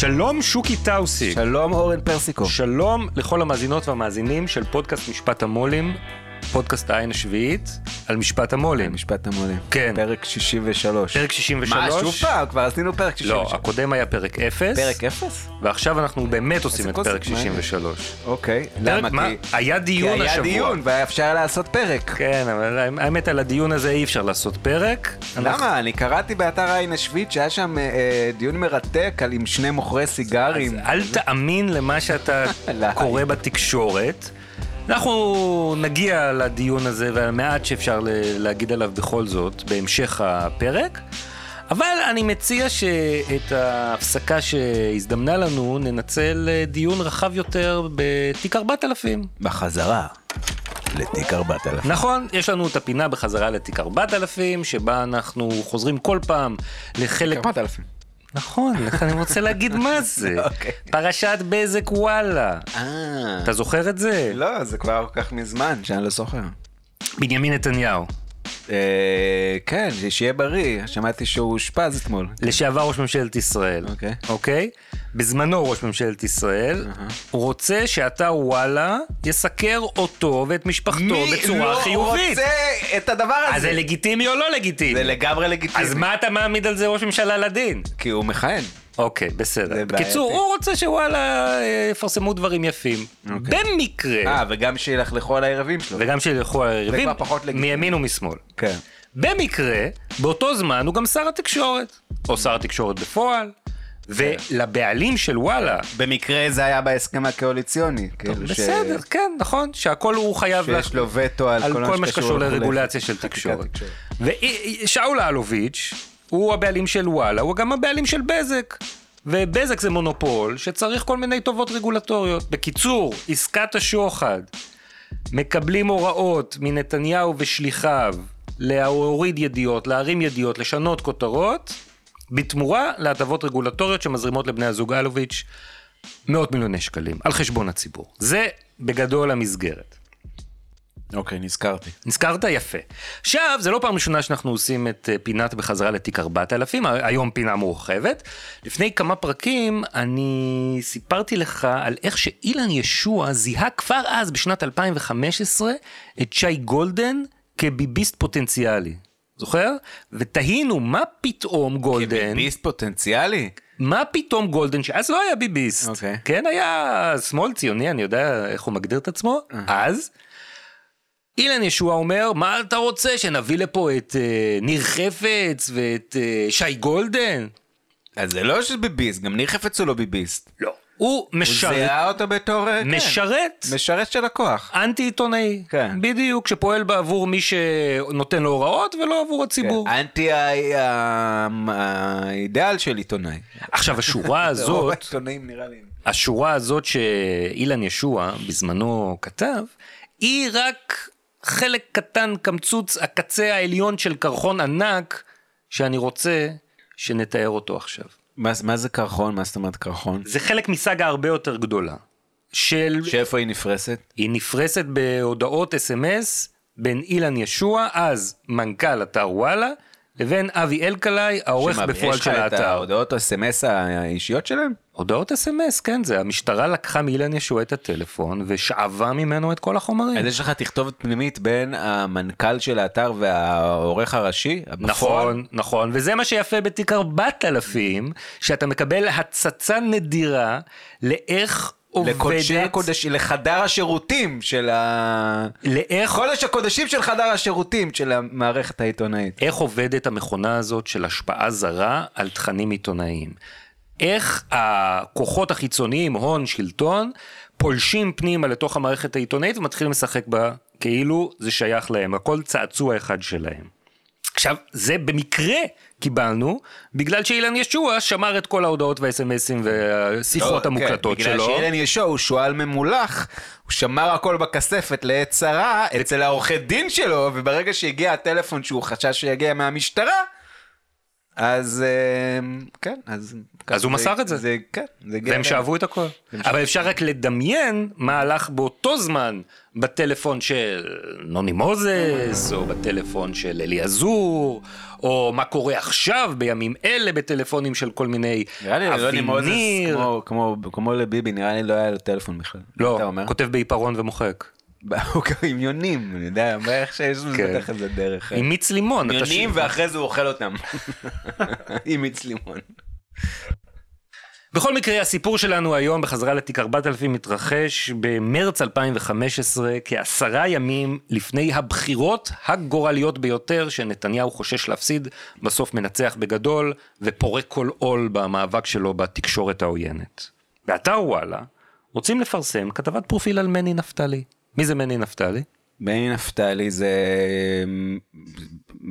שלום שוקי טאוסיק. שלום אורן פרסיקו. שלום לכל המאזינות והמאזינים של פודקאסט משפט המו"לים, פודקאסט העין השביעית, על משפט המו"לים. משפט המו"לים. כן. פרק 63. פרק 63. מה, שוב פעם? כבר עשינו פרק 63. לא, הקודם היה פרק 0. פרק 0? ועכשיו אנחנו באמת עושים את פרק מה? 63. אוקיי. למה? מה? כי- היה כי דיון היה השבוע. דיון והיה אפשר לעשות פרק. כן, אבל האמת על הדיון הזה אי אפשר לעשות פרק. למה? אני קראתי באתר העין השביעית שהיה שם אה, אה, דיון מרתק על עם שני מוכרי סיגרים. אז אל תאמין למה שאתה. קורא בתקשורת. אנחנו נגיע לדיון הזה והמעט שאפשר ל- להגיד עליו בכל זאת בהמשך הפרק. אבל אני מציע שאת ההפסקה שהזדמנה לנו ננצל דיון רחב יותר בתיק 4000. בחזרה. לתיק 4000. נכון, יש לנו את הפינה בחזרה לתיק 4000, שבה אנחנו חוזרים כל פעם לחלק... 4000. נכון, לך אני רוצה להגיד מה זה. אוקיי. פרשת בזק וואלה. אה. אתה זוכר את זה? לא, זה כבר כל כך מזמן שאני לא זוכר. בנימין נתניהו, כן, שיהיה בריא, שמעתי שהוא אושפז אתמול. לשעבר ראש ממשלת ישראל, אוקיי. אוקיי? בזמנו ראש ממשלת ישראל, הוא רוצה שאתר וואלה יסקר אותו ואת משפחתו בצורה חיובית. מי לא רוצה את הדבר הזה? אז זה לגיטימי או לא לגיטימי? זה לגמרי לגיטימי. אז מה אתה מעמיד על זה ראש ממשלה לדין? כי הוא מכהן. אוקיי, בסדר. בקיצור. הוא רוצה שוואלה יפרסמו דברים יפים. אוקיי. במקרה, אה, וגם שילכלכו על היריבים שלו. וגם שילכו היריבים, כבר פחות לגיטימי. מימין ומשמאל. כן. במקרה, באותו זמן הוא גם שר התקשורת, או שר התקשורת בפועל, ולבעלים של וואלה, במקרה זה היה בהסכם הקואליציוני. כאילו ש- בסדר, כן, נכון, שהכל הוא חייב שיש לו וטו על על כל מה שקשור לרגולציה של. תקשורת. ושאול אלוביץ' הוא הבעלים של וואלה, הוא גם הבעלים של בזק. ובזק זה מונופול שצריך כל מיני טובות רגולטוריות. בקיצור, עסקת השוחד, מקבלים הוראות מנתניהו ושליחיו להוריד ידיעות, להרים ידיעות, לשנות כותרות, בתמורה להטבות רגולטוריות שמזרימות לבני הזוג אלוביץ' מאות מיליוני שקלים, על חשבון הציבור. זה בגדול המסגרת. אוקיי, נזכרתי. נזכרת? יפה. עכשיו, זה לא פעם ראשונה שאנחנו עושים את אה, פינת בחזרה לתיק 4000, היום פינה מורחבת. לפני כמה פרקים אני סיפרתי לך על איך שאילן ישוע זיהה כבר אז, בשנת 2015, את שי גולדן כביביסט פוטנציאלי. זוכר? ותהינו, מה פתאום גולדן... ביביסט פוטנציאלי? מה פתאום גולדן, שאז לא היה ביביסט, אוקיי. כן היה שמאל ציוני, אני יודע איך הוא מגדיר את עצמו, אז. אילן ישוע אומר, מה אתה רוצה, שנביא לפה את אה, ניר חפץ ואת אה, שי גולדן? אז זה לא שביביסט, גם ניר חפץ הוא לא ביביסט. לא. הוא הוא משרת, זיהה אותו בתור... אה, כן, משרת, משרת של הכוח. אנטי עיתונאי, כן. בדיוק, שפועל בעבור מי שנותן לו הוראות ולא עבור הציבור. כן, אנטי האידאל של עיתונאי. עכשיו השורה רוב הזאת, העיתונאים נראה לי. השורה הזאת שאילן ישוע בזמנו כתב, היא רק חלק קטן, קמצוץ, הקצה העליון של קרחון ענק, שאני רוצה שנתאר אותו עכשיו. מה מה זה קרחון? מה זאת אומרת קרחון? זה חלק מסאגה הרבה יותר גדולה, של... שאיפה היא נפרסת? היא נפרסת בהודעות אס.אם.אס בין אילן ישוע, אז מנכ"ל אתר וואלה, לבין אבי אלקלעי, העורך בפועל יש לך של את האתר. ההודעות אס.אם.אס האישיות שלהם? הודעות אס.אם.אס, כן, זה המשטרה לקחה מאילן ישוע את הטלפון ושאבה ממנו את כל החומרים. אז יש לך תכתובת פנימית בין המנכ"ל של האתר והעורך הראשי? בפועל? נכון, נכון, וזה מה שיפה בתיק 4000, שאתה מקבל הצצה נדירה לאיך לקודשי עובדת, הקודשים, לחדר השירותים של ה... לאיך קודש הקודשים של חדר השירותים של המערכת העיתונאית. איך עובדת המכונה הזאת של השפעה זרה על תכנים עיתונאיים. איך הכוחות החיצוניים, הון, שלטון, פולשים פנימה לתוך המערכת העיתונאית ומתחילים לשחק בה כאילו זה שייך להם, הכל צעצוע אחד שלהם. עכשיו, זה במקרה קיבלנו, בגלל שאילן ישוע שמר את כל ההודעות והאס.אם.אסים והשיחות לא, המוקלטות כן, שלו. בגלל שאילן ישוע הוא שועל ממולח, הוא שמר הכל בכספת לעת צרה אצל העורכי דין שלו, וברגע שהגיע הטלפון שהוא חשש שיגיע מהמשטרה, אז אה, כן, אז... אז הוא מסר את זה. זה כן, זה והם. שאבו את הכל. אבל אפשר רק לדמיין מה הלך באותו זמן בטלפון של נוני מוזס, או בטלפון של אלי עזור, או מה קורה עכשיו בימים אלה בטלפונים של כל מיני נראה לי לוני מוזס, אביניר. כמו- לביבי, נראה לי לא היה לו טלפון בכלל. לא? כותב בעיפרון ומוחק. הוא עם יונים, אני יודע, איך שיש לו כן. בטח איזה דרך. עם מיץ לימון. יונים ואחרי זה הוא אוכל אותם. עם מיץ לימון. בכל מקרה, הסיפור שלנו היום בחזרה לתיק 4000 מתרחש במרץ 2015, כעשרה ימים לפני הבחירות הגורליות ביותר שנתניהו חושש להפסיד, בסוף מנצח בגדול ופורק כל עול במאבק שלו בתקשורת העוינת. באתר וואלה רוצים לפרסם כתבת פרופיל על מני נפתלי. מי זה מני נפתלי? בני נפתלי זה אמ,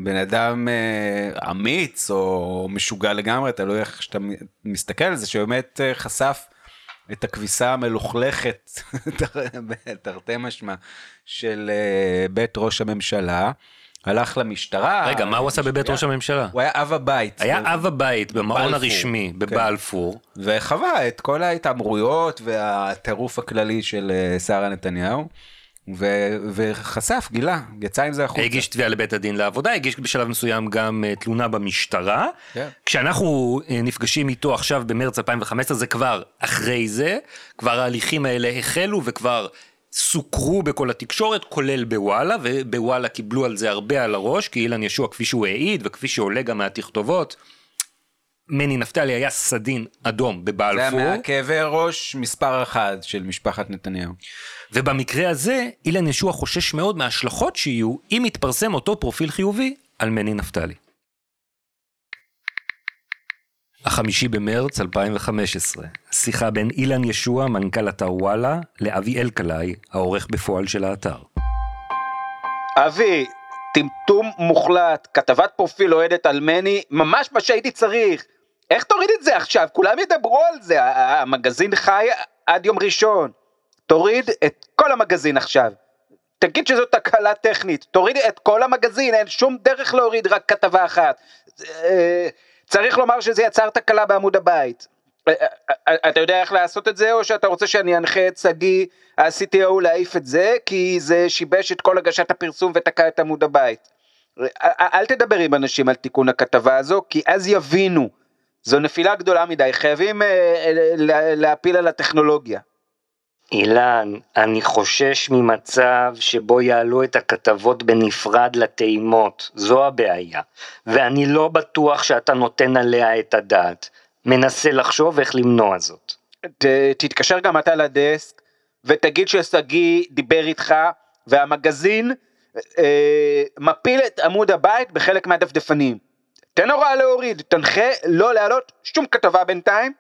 בן אדם אה, אמיץ או משוגע לגמרי, תלוי איך שאתה מסתכל על זה, שבאמת אה, חשף את הכביסה המלוכלכת, תרתי משמע, של אה, בית ראש הממשלה, הלך למשטרה. רגע, מה הוא עשה בבית ראש הממשלה? הוא היה אב הבית. היה אב הבית במעון. הרשמי בבלפור. וחווה את כל ההתעמרויות והטירוף הכללי של אה, שרה נתניהו. ו- וחשף, גילה, יצא עם זה החוצה. הגיש תביעה לבית הדין לעבודה, הגיש בשלב מסוים גם אה, תלונה במשטרה. כן. כשאנחנו אה, נפגשים איתו עכשיו במרץ 2015, זה כבר אחרי זה, כבר ההליכים האלה החלו וכבר סוקרו בכל התקשורת, כולל בוואלה, ובוואלה קיבלו על זה הרבה על הראש, כי אילן ישוע, כפי שהוא העיד, וכפי שעולה גם מהתכתובות, מני נפתלי היה סדין אדום זה היה בבלפור, מהכאבי ראש מספר אחד של משפחת נתניהו. ובמקרה הזה, אילן ישוע חושש מאוד מההשלכות שיהיו אם יתפרסם אותו פרופיל חיובי על מני נפתלי. החמישי במרץ 2015, שיחה בין אילן ישוע, מנכ"ל אתר וואלה, לאבי אלקלעי, העורך בפועל של האתר. אבי, טמטום מוחלט, כתבת פרופיל אוהדת על מני, ממש מה שהייתי צריך. איך תוריד את זה עכשיו? כולם ידברו על זה, המגזין חי עד יום ראשון. תוריד את כל המגזין עכשיו. תגיד שזו תקלה טכנית, תוריד את כל המגזין, אין שום דרך להוריד רק כתבה אחת. אה, צריך לומר שזה יצר תקלה בעמוד הבית. אה, אה, אתה יודע איך לעשות את זה, או שאתה רוצה שאני אנחה את שגיא, ה-CTO, להעיף את זה, כי זה שיבש את כל הגשת הפרסום ותקע את עמוד הבית. אל תדבר עם אנשים על תיקון הכתבה הזו, כי אז יבינו. זו נפילה גדולה מדי, חייבים אה, לה- להפיל על הטכנולוגיה. אילן, אני חושש ממצב שבו יעלו את הכתבות בנפרד לטעימות, זו הבעיה, ואני לא בטוח שאתה נותן עליה את הדעת. מנסה לחשוב איך למנוע זאת. ת, תתקשר גם אתה לדסק ותגיד ששגיא דיבר איתך והמגזין אה, מפיל את עמוד הבית בחלק מהדפדפנים. תן הוראה להוריד, תנחה לא להעלות שום כתבה בינתיים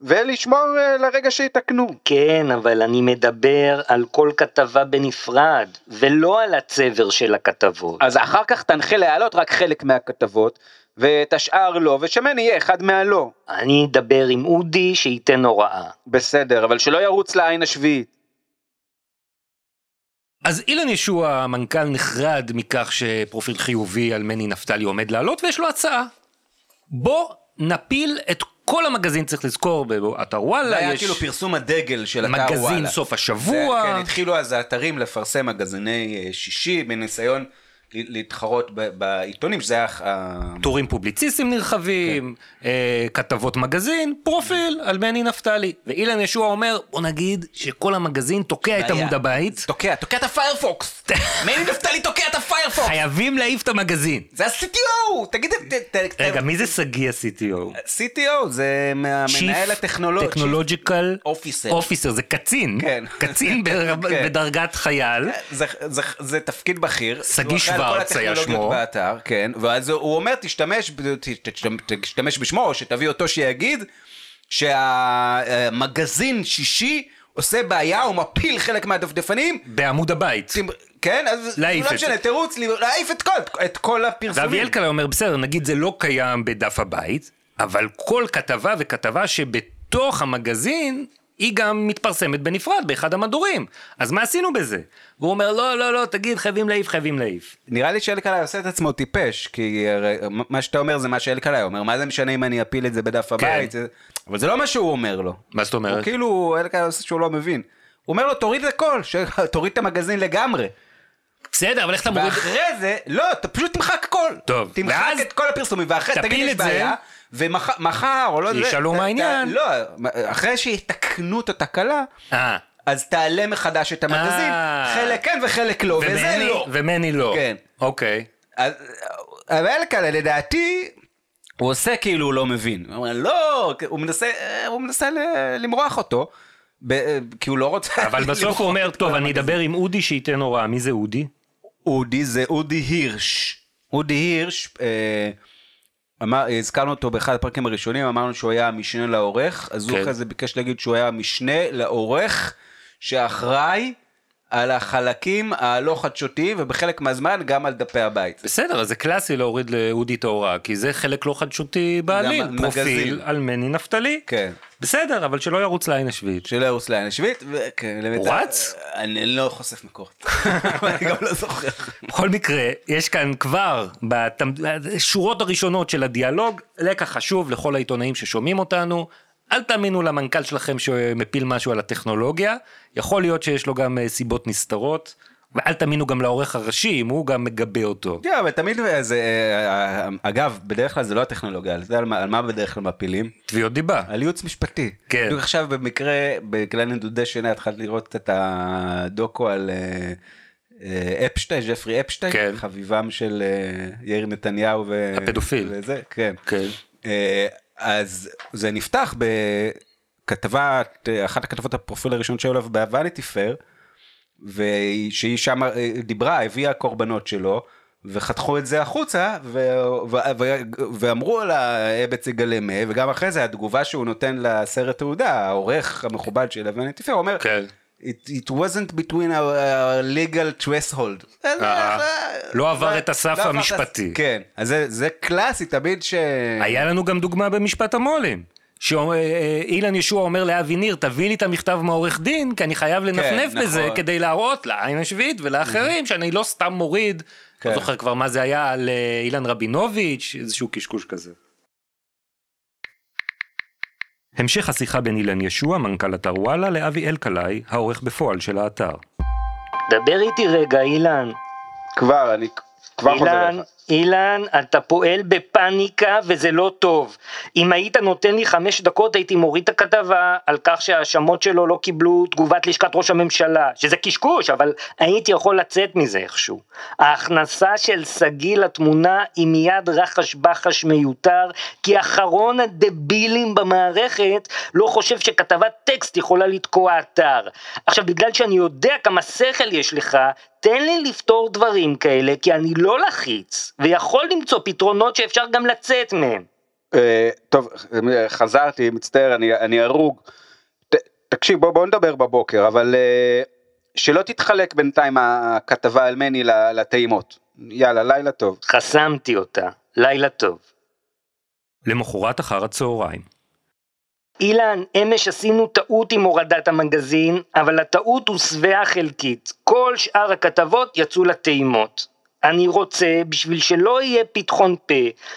ולשמור אה, לרגע שיתקנו. כן, אבל אני מדבר על כל כתבה בנפרד, ולא על הצבר של הכתבות. אז אחר כך תנחה להעלות רק חלק מהכתבות ואת השאר לא ושמן יהיה אחד מהלא. אני אדבר עם אודי שייתן הוראה. בסדר, אבל שלא ירוץ לעין השביעית. אז אילן ישוע, המנכ"ל, נחרד מכך שפרופיל חיובי על מני נפתלי עומד לעלות, ויש לו הצעה. בוא נפיל את כל המגזין, צריך לזכור, באתר זה וואלה, היה יש כאילו פרסום הדגל של אתר וואלה. מגזין סוף זה- השבוע. כן, התחילו אז האתרים לפרסם מגזיני אה, שישי בניסיון להתחרות בעיתונים, שזה היה... טורים פובליציסטיים נרחבים, כן. אה, כתבות מגזין, פרופיל על מני נפתלי. ואילן ישוע אומר, בוא נגיד שכל המגזין תוקע את. עמוד הבית, תוקע, תוקע את הפיירפוקס. מני נפתלי תוקע את הפיירפוקס. חייבים להעיף את המגזין. זה ה-CTO! תגיד, רגע, מי זה שגיא ה-CTO? CTO זה מהמנהל הטכנולוגי. Technological Officer. Officer, זה קצין, כן. קצין כן. בדרגת חייל. זה תפקיד בכיר. שגיא שוורץ היה שמו. באתר, כן, ואז הוא אומר, תשתמש, תשתמש, בשמו, או שתביא אותו שיגיד שהמגזין שישי עושה בעיה, הוא מפיל חלק מהדפדפנים. בעמוד הבית. כן, אז לא משנה. תירוץ, להעיף את כל, את כל הפרסומים. ואבי אלקלעי אומר, בסדר, נגיד זה לא קיים בדף הבית, אבל כל כתבה וכתבה שבתוך המגזין, היא גם מתפרסמת בנפרד באחד המדורים. אז מה עשינו בזה? והוא אומר, לא, לא, לא, תגיד, חייבים להעיף, חייבים להעיף. נראה לי שאלקלעי עושה את עצמו טיפש, כי הרי מה שאתה אומר זה מה שאלקלעי אומר, מה זה משנה אם אני אפיל את זה בדף הבית, זה- אבל זה לא מה שהוא אומר לו. מה זאת הוא אומרת? כאילו, אלקלעי עושה שהוא לא מבין. הוא אומר לו, תוריד את הכל, ש- תוריד את המגזין לגמרי. בסדר, אבל איך אתה מוריד... ואחרי זה, לא, אתה פשוט תמחק הכל. טוב, תמחק ואז את כל הפרסומים, ואחרי, תגיד יש זה. ומחר, או לא יודע, ישאלו ת- מה העניין. לא, אחרי שיתקנו את התקלה, אה, אז תעלה מחדש את המגזין, אה. חלק כן וחלק לא, וזה לא. ומני לא. כן. אוקיי. אבל אלקלעי, לדעתי, הוא עושה כאילו הוא לא מבין. הוא אומר, לא, הוא מנסה, הוא מנסה למרוח אותו, ב- כי הוא לא רוצה... אבל בסוף הוא אומר, טוב, אני המגזין." אדבר עם אודי שייתן הוראה. מי זה אודי? אודי זה אודי הירש. אודי הירש, אה, אמר, הזכרנו אותו באחד הפרקים הראשונים, אמרנו שהוא היה המשנה לעורך, אז כן. אחרי זה ביקש להגיד שהוא היה המשנה לעורך שאחראי על החלקים הלא חדשותיים, ובחלק מהזמן גם על דפי הבית. בסדר, אז זה קלאסי להוריד לאודי את ההוראה, כי זה חלק לא חדשותי בעליל. פרופיל. על מני נפתלי. כן. בסדר, אבל שלא ירוץ לעין השביעית. של ארוס ליין השביעית, וכן, למיטב- הוא רץ? אני לא חושף מקורות, אני גם לא זוכר. בכל מקרה, יש כאן כבר בשורות הראשונות של הדיאלוג, לקח חשוב לכל העיתונאים ששומעים אותנו, אל תאמינו למנכ"ל שלכם שמפיל משהו על הטכנולוגיה, יכול להיות שיש לו גם אה, סיבות נסתרות, ואל תאמינו גם לעורך הראשי אם הוא גם מגבה אותו. כן, אבל תמיד זה, אה, אגב, בדרך כלל זה לא הטכנולוגיה, יודע על מה- על מה בדרך כלל מפילים? תביעות דיבה. על ייעוץ משפטי. כן. בדיוק עכשיו במקרה, בגלל נדודי שינה התחלתי לראות את הדוקו על אה, אה, אפשטיין, ג'פרי אפשטיין, כן. חביבם של אה, יאיר נתניהו. ו... הפדופיל. וזה, כן. כן. אז זה נפתח בכתבה, אחת הכתבות הפרופיל הראשון שהיו עליו בוואניטי פייר, ושהיא שם דיברה, הביאה קורבנות שלו, וחתכו את זה החוצה, ו- ו- ו- ואמרו על האבץ יגלמה, וגם אחרי זה התגובה שהוא נותן לסרט תעודה, העורך המכובד של הוואניטי פייר, אומר, כן. It, it wasn't between our, our legal threshold. אה, לא עבר את הסף לא עבר את המשפטי. כן, אז זה, זה קלאסי תמיד ש... היה לנו גם דוגמה במשפט המו"לים. שאילן ישוע אומר לאבי ניר, תביא לי את המכתב מעורך דין, כי אני חייב לנפנף נכון. בזה כדי להראות לעין השביעית ולאחרים שאני לא סתם מוריד. כן. לא זוכר כבר מה זה היה על אה, אילן רבינוביץ', איזשהו קשקוש כזה. המשך השיחה בין אילן ישוע, מנכ"ל אתר וואלה, לאבי אלקלעי, העורך בפועל של האתר. דבר איתי רגע, אילן. כבר, אני כבר חוזר אילן, אליך. אילן, אתה פועל בפאניקה וזה לא טוב. אם היית נותן לי חמש דקות הייתי מוריד את הכתבה על כך שההאשמות שלו לא קיבלו תגובת לשכת ראש הממשלה, שזה קשקוש, אבל הייתי יכול לצאת מזה איכשהו. ההכנסה של שגיא לתמונה היא מיד רחש בחש מיותר, כי אחרון הדבילים במערכת לא חושב שכתבת טקסט יכולה לתקוע אתר. עכשיו, בגלל שאני יודע כמה שכל יש לך, תן לי לפתור דברים כאלה, כי אני לא לחיץ, ויכול למצוא פתרונות שאפשר גם לצאת מהם. אה, טוב, חזרתי, מצטער, אני, אני הרוג. תקשיב, בוא, בוא נדבר בבוקר, אבל אה, שלא תתחלק בינתיים הכתבה על מני לטעימות. יאללה, לילה טוב. חסמתי אותה. לילה טוב. למחרת אחר הצהריים. אילן, אמש עשינו טעות עם הורדת המגזין, אבל הטעות הוסווה חלקית. כל שאר הכתבות יצאו לטעימות. אני רוצה, בשביל שלא יהיה פתחון פה,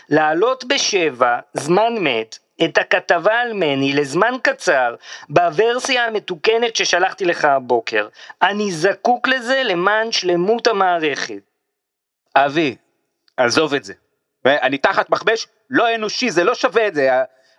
להעלות בשבע, זמן מת, את הכתבה על מני לזמן קצר, בוורסיה המתוקנת ששלחתי לך הבוקר. אני זקוק לזה למען שלמות המערכת. אבי, עזוב את זה. אני תחת מכבש לא אנושי, זה לא שווה את זה,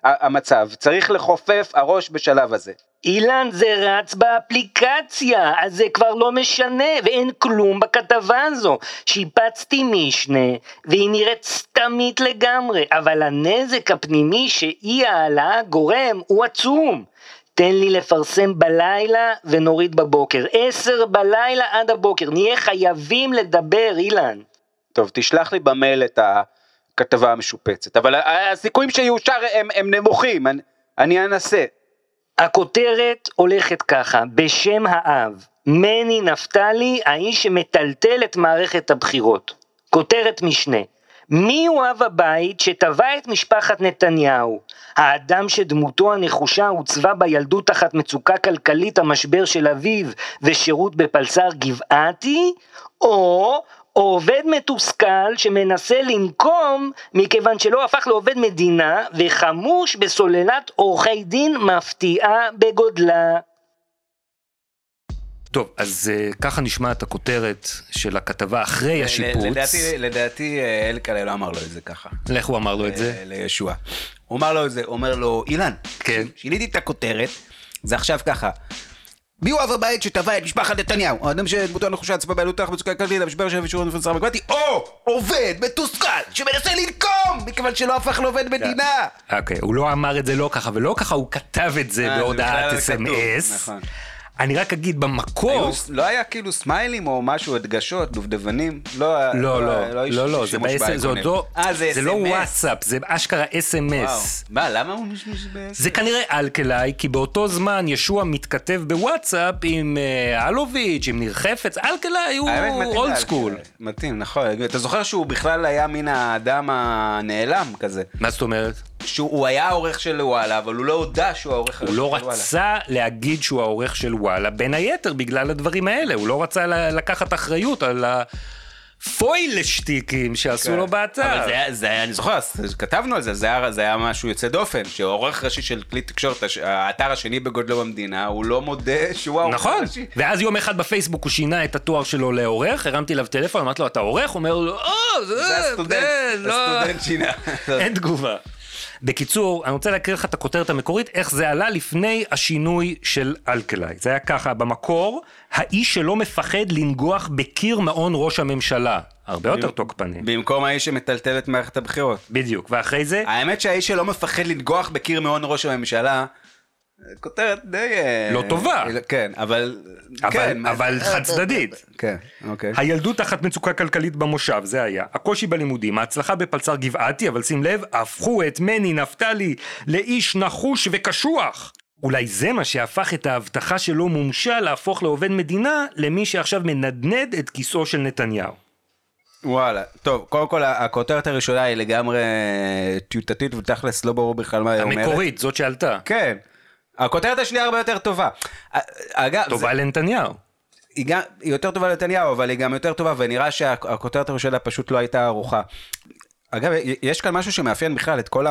המצב. צריך לחופף הראש בשלב הזה. אילן, זה רץ באפליקציה, אז זה כבר לא משנה, ואין כלום בכתבה הזו. שיפצתי משנה, והיא נראית סתמית לגמרי, אבל הנזק הפנימי שאי העלאה גורם הוא עצום. תן לי לפרסם בלילה ונוריד בבוקר. עשר בלילה עד הבוקר. נהיה חייבים לדבר, אילן. טוב, תשלח לי במייל את הכתבה המשופצת, אבל הסיכויים שיאושר הם, הם נמוכים, אני, אני אנסה. הכותרת הולכת ככה, בשם האב, מני נפתלי, האיש שמטלטל את מערכת הבחירות. כותרת משנה, מי הוא אב הבית שטבע את משפחת נתניהו? האדם שדמותו הנחושה עוצבה בילדות תחת מצוקה כלכלית המשבר של אביו ושירות בפלס"ר גבעתי? או עובד מתוסכל שמנסה לנקום מכיוון שלא הפך לעובד מדינה וחמוש בסוללת עורכי דין מפתיעה בגודלה. טוב, אז uh, ככה נשמעת הכותרת של הכתבה אחרי השיפוץ. לדעתי, לדעתי אה, אלקלה לא אמר לו את זה ככה. איך הוא אמר לו את זה? אה, לישוע. הוא אמר לו את זה, הוא אומר לו, אילן, כן. שיניתי את הכותרת, זה עכשיו ככה. מי הוא אב הבית שטבע את משפחת נתניהו? האדם שדמותו הנחושה צפה בעלות תחת מצוקה כלכלית, המשבר של ושירות מפוצר מגבתי, או עובד מתוסכל שמנסה לנקום מכיוון שלא הפך לעובד מדינה. אוקיי, הוא לא אמר את זה לא ככה ולא ככה, הוא כתב את זה אה, בהודעת בכלל כתוב, אס.אם.אס. אני רק אגיד במקור, היו- לא היה כאילו סמיילים או משהו, הדגשות, דובדבנים? לא, היה- לא, לא, היה- לא, לא, זה שימוש ב-S- זה עוד. לא, אה, זה זה לא. וואטסאפ, זה אשכרה. אס.אם.אס. מה, למה הוא משתמש ב... זה כנראה אלקלעי, כי באותו זמן ישוע מתכתב בוואטסאפ עם אה, אלוביץ', עם ניר חפץ, אלקלעי הוא אולד. סקול. מתאים, נכון. אתה זוכר שהוא בכלל היה מן האדם הנעלם כזה? מה זאת אומרת? שהוא היה העורך של וואלה, אבל הוא לא הודה שהוא העורך הוא של לא וואלה. רצה להגיד שהוא העורך של וואלה, בין היתר בגלל הדברים האלה, הוא לא רצה לקחת אחריות על הפוילשטיקים שעשו לו באתר. כן. אבל זה היה, זה היה, אני זוכר, כתבנו על זה, זה היה, זה היה משהו יוצא דופן, שעורך ראשי של כלי תקשורת, האתר השני בגודלו במדינה, הוא לא מודה שהוא העורך נכון, הראשי. ואז יום אחד בפייסבוק הוא שינה את התואר שלו לעורך, הרמתי אליו טלפון, אמרתי לו, אתה עורך? הוא אומר לו, או, זה, זה הסטודנט, זה, לא." הסטודנט שינה. אין תגובה. בקיצור, אני רוצה להקריא לך את הכותרת המקורית, איך זה עלה לפני השינוי של אלקלעי. זה היה ככה, במקור, האיש שלא מפחד לנגוח בקיר מעון ראש הממשלה. הרבה יותר תוקפני. במקום האיש שמטלטל את מערכת הבחירות. בדיוק, ואחרי זה, האמת שהאיש שלא מפחד לנגוח בקיר מעון ראש הממשלה, כותרת די... אה, לא טובה. כן, אבל... אבל, כן, אבל חד צדדית. כן, אוקיי. הילדות תחת מצוקה כלכלית במושב, זה היה. הקושי בלימודים, ההצלחה בפלס"ר גבעתי, אבל שים לב, הפכו את מני נפתלי לאיש נחוש וקשוח. אולי זה מה שהפך את ההבטחה שלו מומשה להפוך לעובד מדינה למי שעכשיו מנדנד את כיסאו של נתניהו. וואלה. טוב, קודם כל הכותרת הראשונה היא לגמרי טיוטתית ותכלס לא ברור בכלל מה היא אומרת. המקורית, זאת שעלתה. כן. הכותרת השנייה הרבה יותר טובה. אגב, זה- טובה לנתניהו. היא, גם, היא יותר טובה לנתניהו, אבל היא גם יותר טובה, ונראה שהכותרת הראשונה פשוט לא הייתה ערוכה. אגב, יש כאן משהו שמאפיין בכלל את כל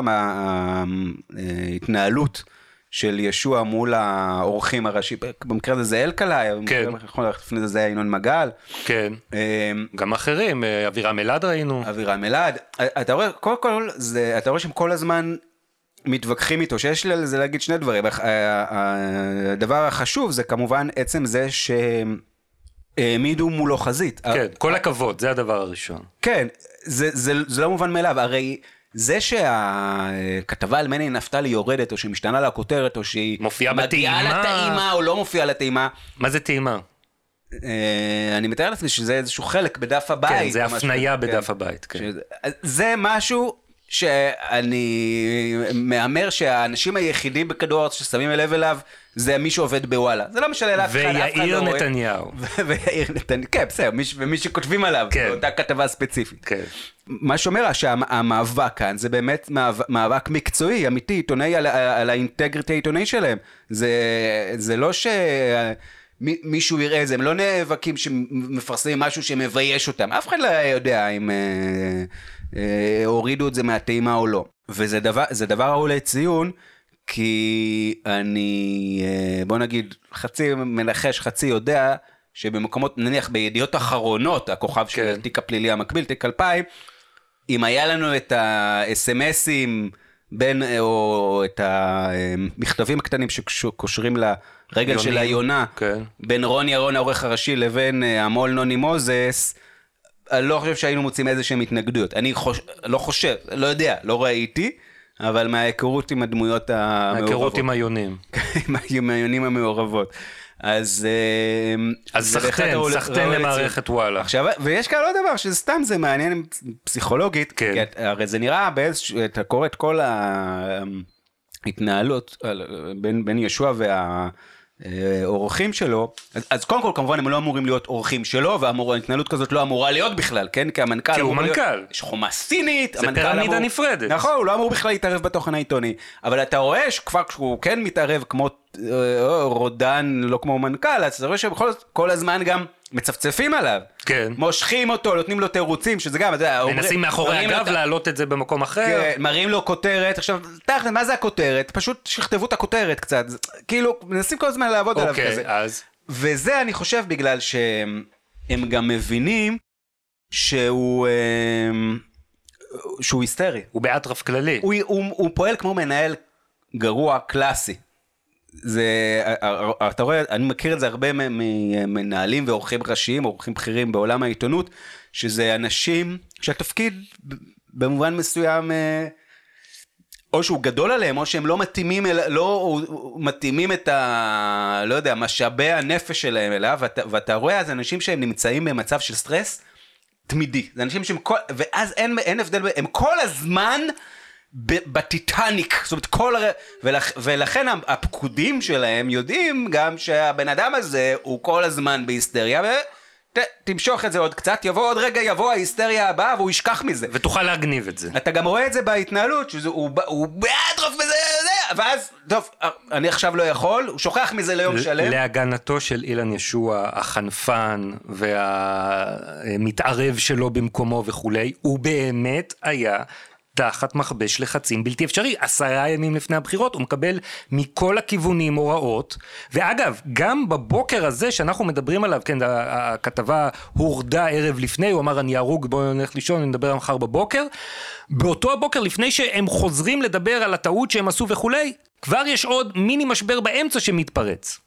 ההתנהלות של ישוע מול האורחים הראשיים. במקרה הזה זה אלקלעי, כן. לפני זה זה היה ינון מגל. כן. אמ, גם אחרים, אה, אבירם אלעד ראינו. אבירם אלעד, אתה רואה, קודם כל, זה, אתה רואה שהם כל הזמן מתווכחים איתו, שיש לי על זה להגיד שני דברים. הח- ה- ה- הדבר החשוב זה כמובן עצם זה שהם העמידו מולו חזית. כן, כל הכבוד, זה הדבר הראשון. כן, זה, זה, זה לא מובן מאליו, הרי זה שהכתבה על מני נפתלי יורדת, או שהיא משתנה לה כותרת, או שהיא מופיעה מגיעה בטעימה. לטעימה, או לא מופיעה לטעימה, מה זה טעימה? אה, אני מתאר לעצמי שזה איזשהו חלק בדף הבית. כן, זה הפנייה בדף כן. הבית, כן. זה משהו שאני מהמר שהאנשים היחידים בכדור הארץ ששמים לב אליו זה מי שעובד בוואלה. זה לא משנה לאף אחד, אף אחד ויאיר לא רואה. נתניהו. ויאיר נתניהו, כן בסדר, מי ש- ומי שכותבים עליו, כן. באותה כתבה ספציפית. כן. מה שאומר שהמאבק כאן זה באמת מאבק, מקצועי, אמיתי, עיתונאי על, על האינטגריטי העיתונאי שלהם. זה, זה לא שמישהו יראה את זה, הם לא נאבקים שמפרסמים משהו שמבייש אותם. אף אחד לא יודע אם אה, אה, הורידו את זה מהטעימה או לא. וזה דבר, ראוי לציון, כי אני, אה, בוא נגיד, חצי מנחש, חצי יודע, שבמקומות, נניח בידיעות אחרונות, הכוכב של כן. התיק הפלילי המקביל, תיק 2000, אם היה לנו את ה-SMSים בין, או את המכתבים הקטנים שקושרים לרגל של יונים, היונה, כן. בין רוני ירון העורך הראשי לבין אה, המו"ל נוני מוזס, אני לא חושב שהיינו מוצאים איזה שהם התנגדויות. אני חוש... לא חושב, לא יודע, לא ראיתי, אבל מההיכרות עם הדמויות המעורבות. ההיכרות עם היונים. עם היונים המעורבות. אז... אה, אז סחטיין ראוי למערכת. וואלה. עכשיו, ויש כאן עוד דבר שסתם זה מעניין פסיכולוגית, כן. כי את- הרי זה נראה באיזשהו, אתה קורא את כל ההתנהלות על- בין, בין ישוע והאורחים שלו, אז, אז קודם כל כמובן הם לא אמורים להיות אורחים שלו, וההתנהלות כזאת לא אמורה להיות בכלל, כן? כי המנכ"ל כי הוא להיות- מנכ"ל. יש חומה סינית, זה המנכ"ל פירמידה אמור- נפרדת. נכון, הוא לא אמור בכלל להתערב בתוכן העיתוני, אבל אתה רואה שכבר כשהוא כן מתערב כמו אה, רודן, לא כמו מנכ"ל, אז אתה רואה שבכל זאת כל הזמן גם מצפצפים עליו. כן. מושכים אותו, נותנים לו תירוצים, שזה גם, אתה יודע, מנסים מאחורי הגב לו- להעלות את זה במקום אחר. כן, מראים לו כותרת, עכשיו, תכל'ס, מה זה הכותרת? פשוט שכתבו את הכותרת קצת, כאילו, מנסים כל הזמן לעבוד עליו אוקיי, כזה. אז. וזה אני חושב בגלל שהם הם גם מבינים שהוא, אמ, שהוא היסטרי. הוא באטרף כללי. הוא, הוא, הוא פועל כמו מנהל גרוע קלאסי. זה, אתה רואה, אני מכיר את זה הרבה ממנהלים ועורכים ראשיים, עורכים בכירים בעולם העיתונות, שזה אנשים שהתפקיד במובן מסוים, אה, או שהוא גדול עליהם, או שהם לא מתאימים, אל, לא מתאימים את ה... לא יודע, משאבי הנפש שלהם אליו, ואתה, ואתה רואה אז אנשים שהם נמצאים במצב של סטרס תמידי. זה אנשים שהם כל... ואז אין, אין הבדל, הם כל הזמן... בטיטניק, זאת אומרת כל הר... ולכ... ולכן הפקודים שלהם יודעים גם שהבן אדם הזה הוא כל הזמן בהיסטריה ותמשוך את זה עוד קצת, יבוא עוד רגע, יבוא ההיסטריה הבאה והוא ישכח מזה. ותוכל להגניב את זה. אתה גם רואה את זה בהתנהלות, שהוא הוא באטרוף וזה, זה, ואז, טוב, אני עכשיו לא יכול, הוא שוכח מזה ליום שלם. להגנתו של אילן ישוע, החנפן והמתערב שלו במקומו וכולי, הוא באמת היה תחת מכבש לחצים בלתי אפשרי. עשרה ימים לפני הבחירות הוא מקבל מכל הכיוונים הוראות, ואגב, גם בבוקר הזה שאנחנו מדברים עליו, כן, הכתבה הורדה ערב לפני, הוא אמר אני ארוג, בואו נלך לישון, נדבר מחר בבוקר. באותו הבוקר, לפני שהם חוזרים לדבר על הטעות שהם עשו וכולי, כבר יש עוד מיני משבר באמצע שמתפרץ.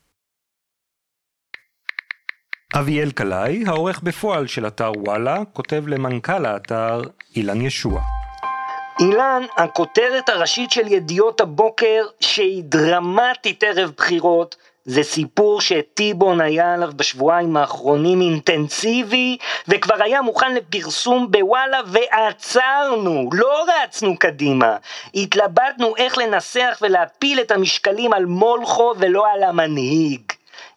אביאל קלעי, העורך בפועל של אתר וואלה, כותב למנכ"ל האתר אילן ישוע. אילן, הכותרת הראשית של ידיעות הבוקר, שהיא דרמטית ערב בחירות, זה סיפור שטיבון היה עליו בשבועיים האחרונים אינטנסיבי, וכבר היה מוכן לפרסום בוואלה ועצרנו, לא רצנו קדימה. התלבטנו איך לנסח ולהפיל את המשקלים על מולכו ולא על המנהיג.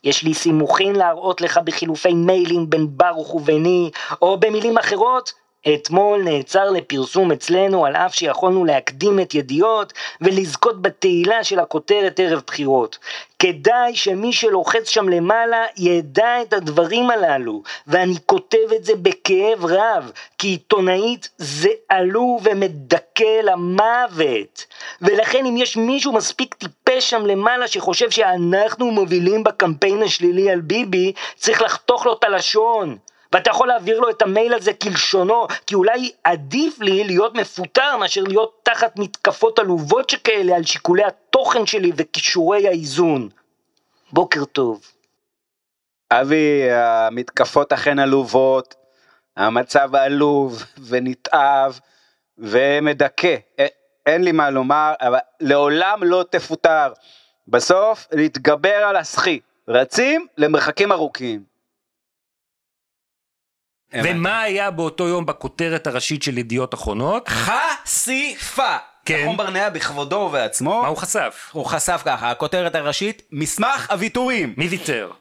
יש לי סימוכין להראות לך בחילופי מיילים בין ברוך וביני, או במילים אחרות, אתמול נעצר לפרסום אצלנו על אף שיכולנו להקדים את ידיעות ולזכות בתהילה של הכותרת ערב בחירות. כדאי שמי שלוחץ שם למעלה ידע את הדברים הללו, ואני כותב את זה בכאב רב, כי עיתונאית זה עלוב ומדכא למוות. ולכן אם יש מישהו מספיק טיפש שם למעלה שחושב שאנחנו מובילים בקמפיין השלילי על ביבי, צריך לחתוך לו את הלשון. ואתה יכול להעביר לו את המייל הזה כלשונו, כי אולי עדיף לי להיות מפוטר מאשר להיות תחת מתקפות עלובות שכאלה על שיקולי התוכן שלי וכישורי האיזון. בוקר טוב. אבי, המתקפות אכן עלובות, המצב עלוב ונתעב ומדכא, אין לי מה לומר, אבל לעולם לא תפוטר. בסוף להתגבר על הסחי, רצים למרחקים ארוכים. ומה היה באותו יום בכותרת הראשית של ידיעות אחרונות? חשיפה. כן. נחום ברנע בכבודו ובעצמו, מה הוא חשף? הוא חשף ככה, הכותרת הראשית, מסמך הוויתורים. מי ויתר?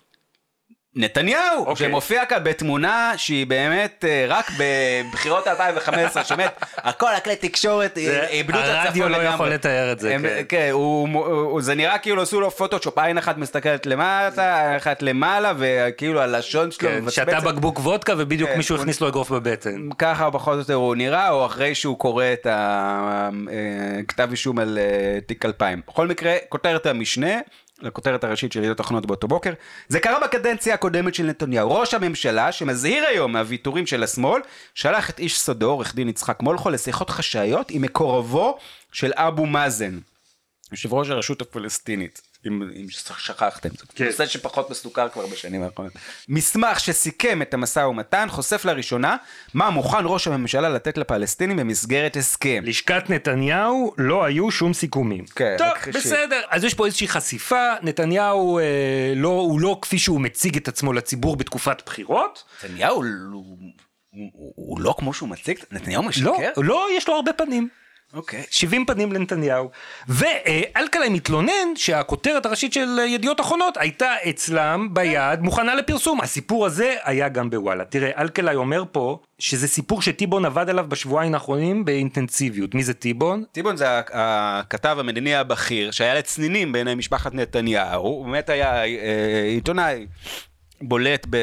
נתניהו, אוקיי. שמופיע כאן בתמונה שהיא באמת אה, רק בבחירות 2015, שבאמת הכל הכלי תקשורת אה, איבדו את הצפון לגמרי. הרדיו לא יכול לתאר את זה, הם- כן. כן, הוא- הוא- זה נראה כאילו עשו לו פוטושופ, עין אחת מסתכלת למטה, עין אחת למעלה, וכאילו הלשון שלו כן, מבצבצת. שתה בקבוק וודקה ובדיוק כן, מישהו הוא- הכניס לו אגרוף בבטן. ככה פחות או יותר הוא נראה, או אחרי שהוא קורא את הכתב אישום על אה, תיק 2000. בכל מקרה, כותרת המשנה, לכותרת הראשית של ידיעות אחרונות באותו בוקר, זה קרה בקדנציה הקודמת של נתניהו. ראש הממשלה, שמזהיר היום מהוויתורים של השמאל, שלח את איש סודו, עורך דין יצחק מולכו, לשיחות חשאיות עם מקורבו של אבו מאזן, יושב ראש הרשות הפלסטינית. אם, אם שכחתם, זה כן. נושא שפחות מסוכר כבר בשנים האחרונות. מסמך שסיכם את המשא ומתן חושף לראשונה מה מוכן ראש הממשלה לתת לפלסטינים במסגרת הסכם. לשכת נתניהו לא היו שום סיכומים. כן, טוב, ש- בסדר. אז יש פה איזושהי חשיפה, נתניהו אה, לא, הוא לא כפי שהוא מציג את עצמו לציבור בתקופת בחירות. נתניהו הוא, הוא, הוא לא כמו שהוא מציג, נתניהו משקר? לא, לא, יש לו הרבה פנים. אוקיי. 70 פנים לנתניהו. ואלקלעי מתלונן שהכותרת הראשית של ידיעות אחרונות הייתה אצלם ביד, מוכנה לפרסום. הסיפור הזה היה גם בוואלה. תראה, אלקלעי אומר פה שזה סיפור שטיבון עבד עליו בשבועיים האחרונים באינטנסיביות. מי זה טיבון? טיבון זה הכתב המדיני הבכיר שהיה לצנינים בעיני משפחת נתניהו, הוא באמת היה אה, עיתונאי בולט ב,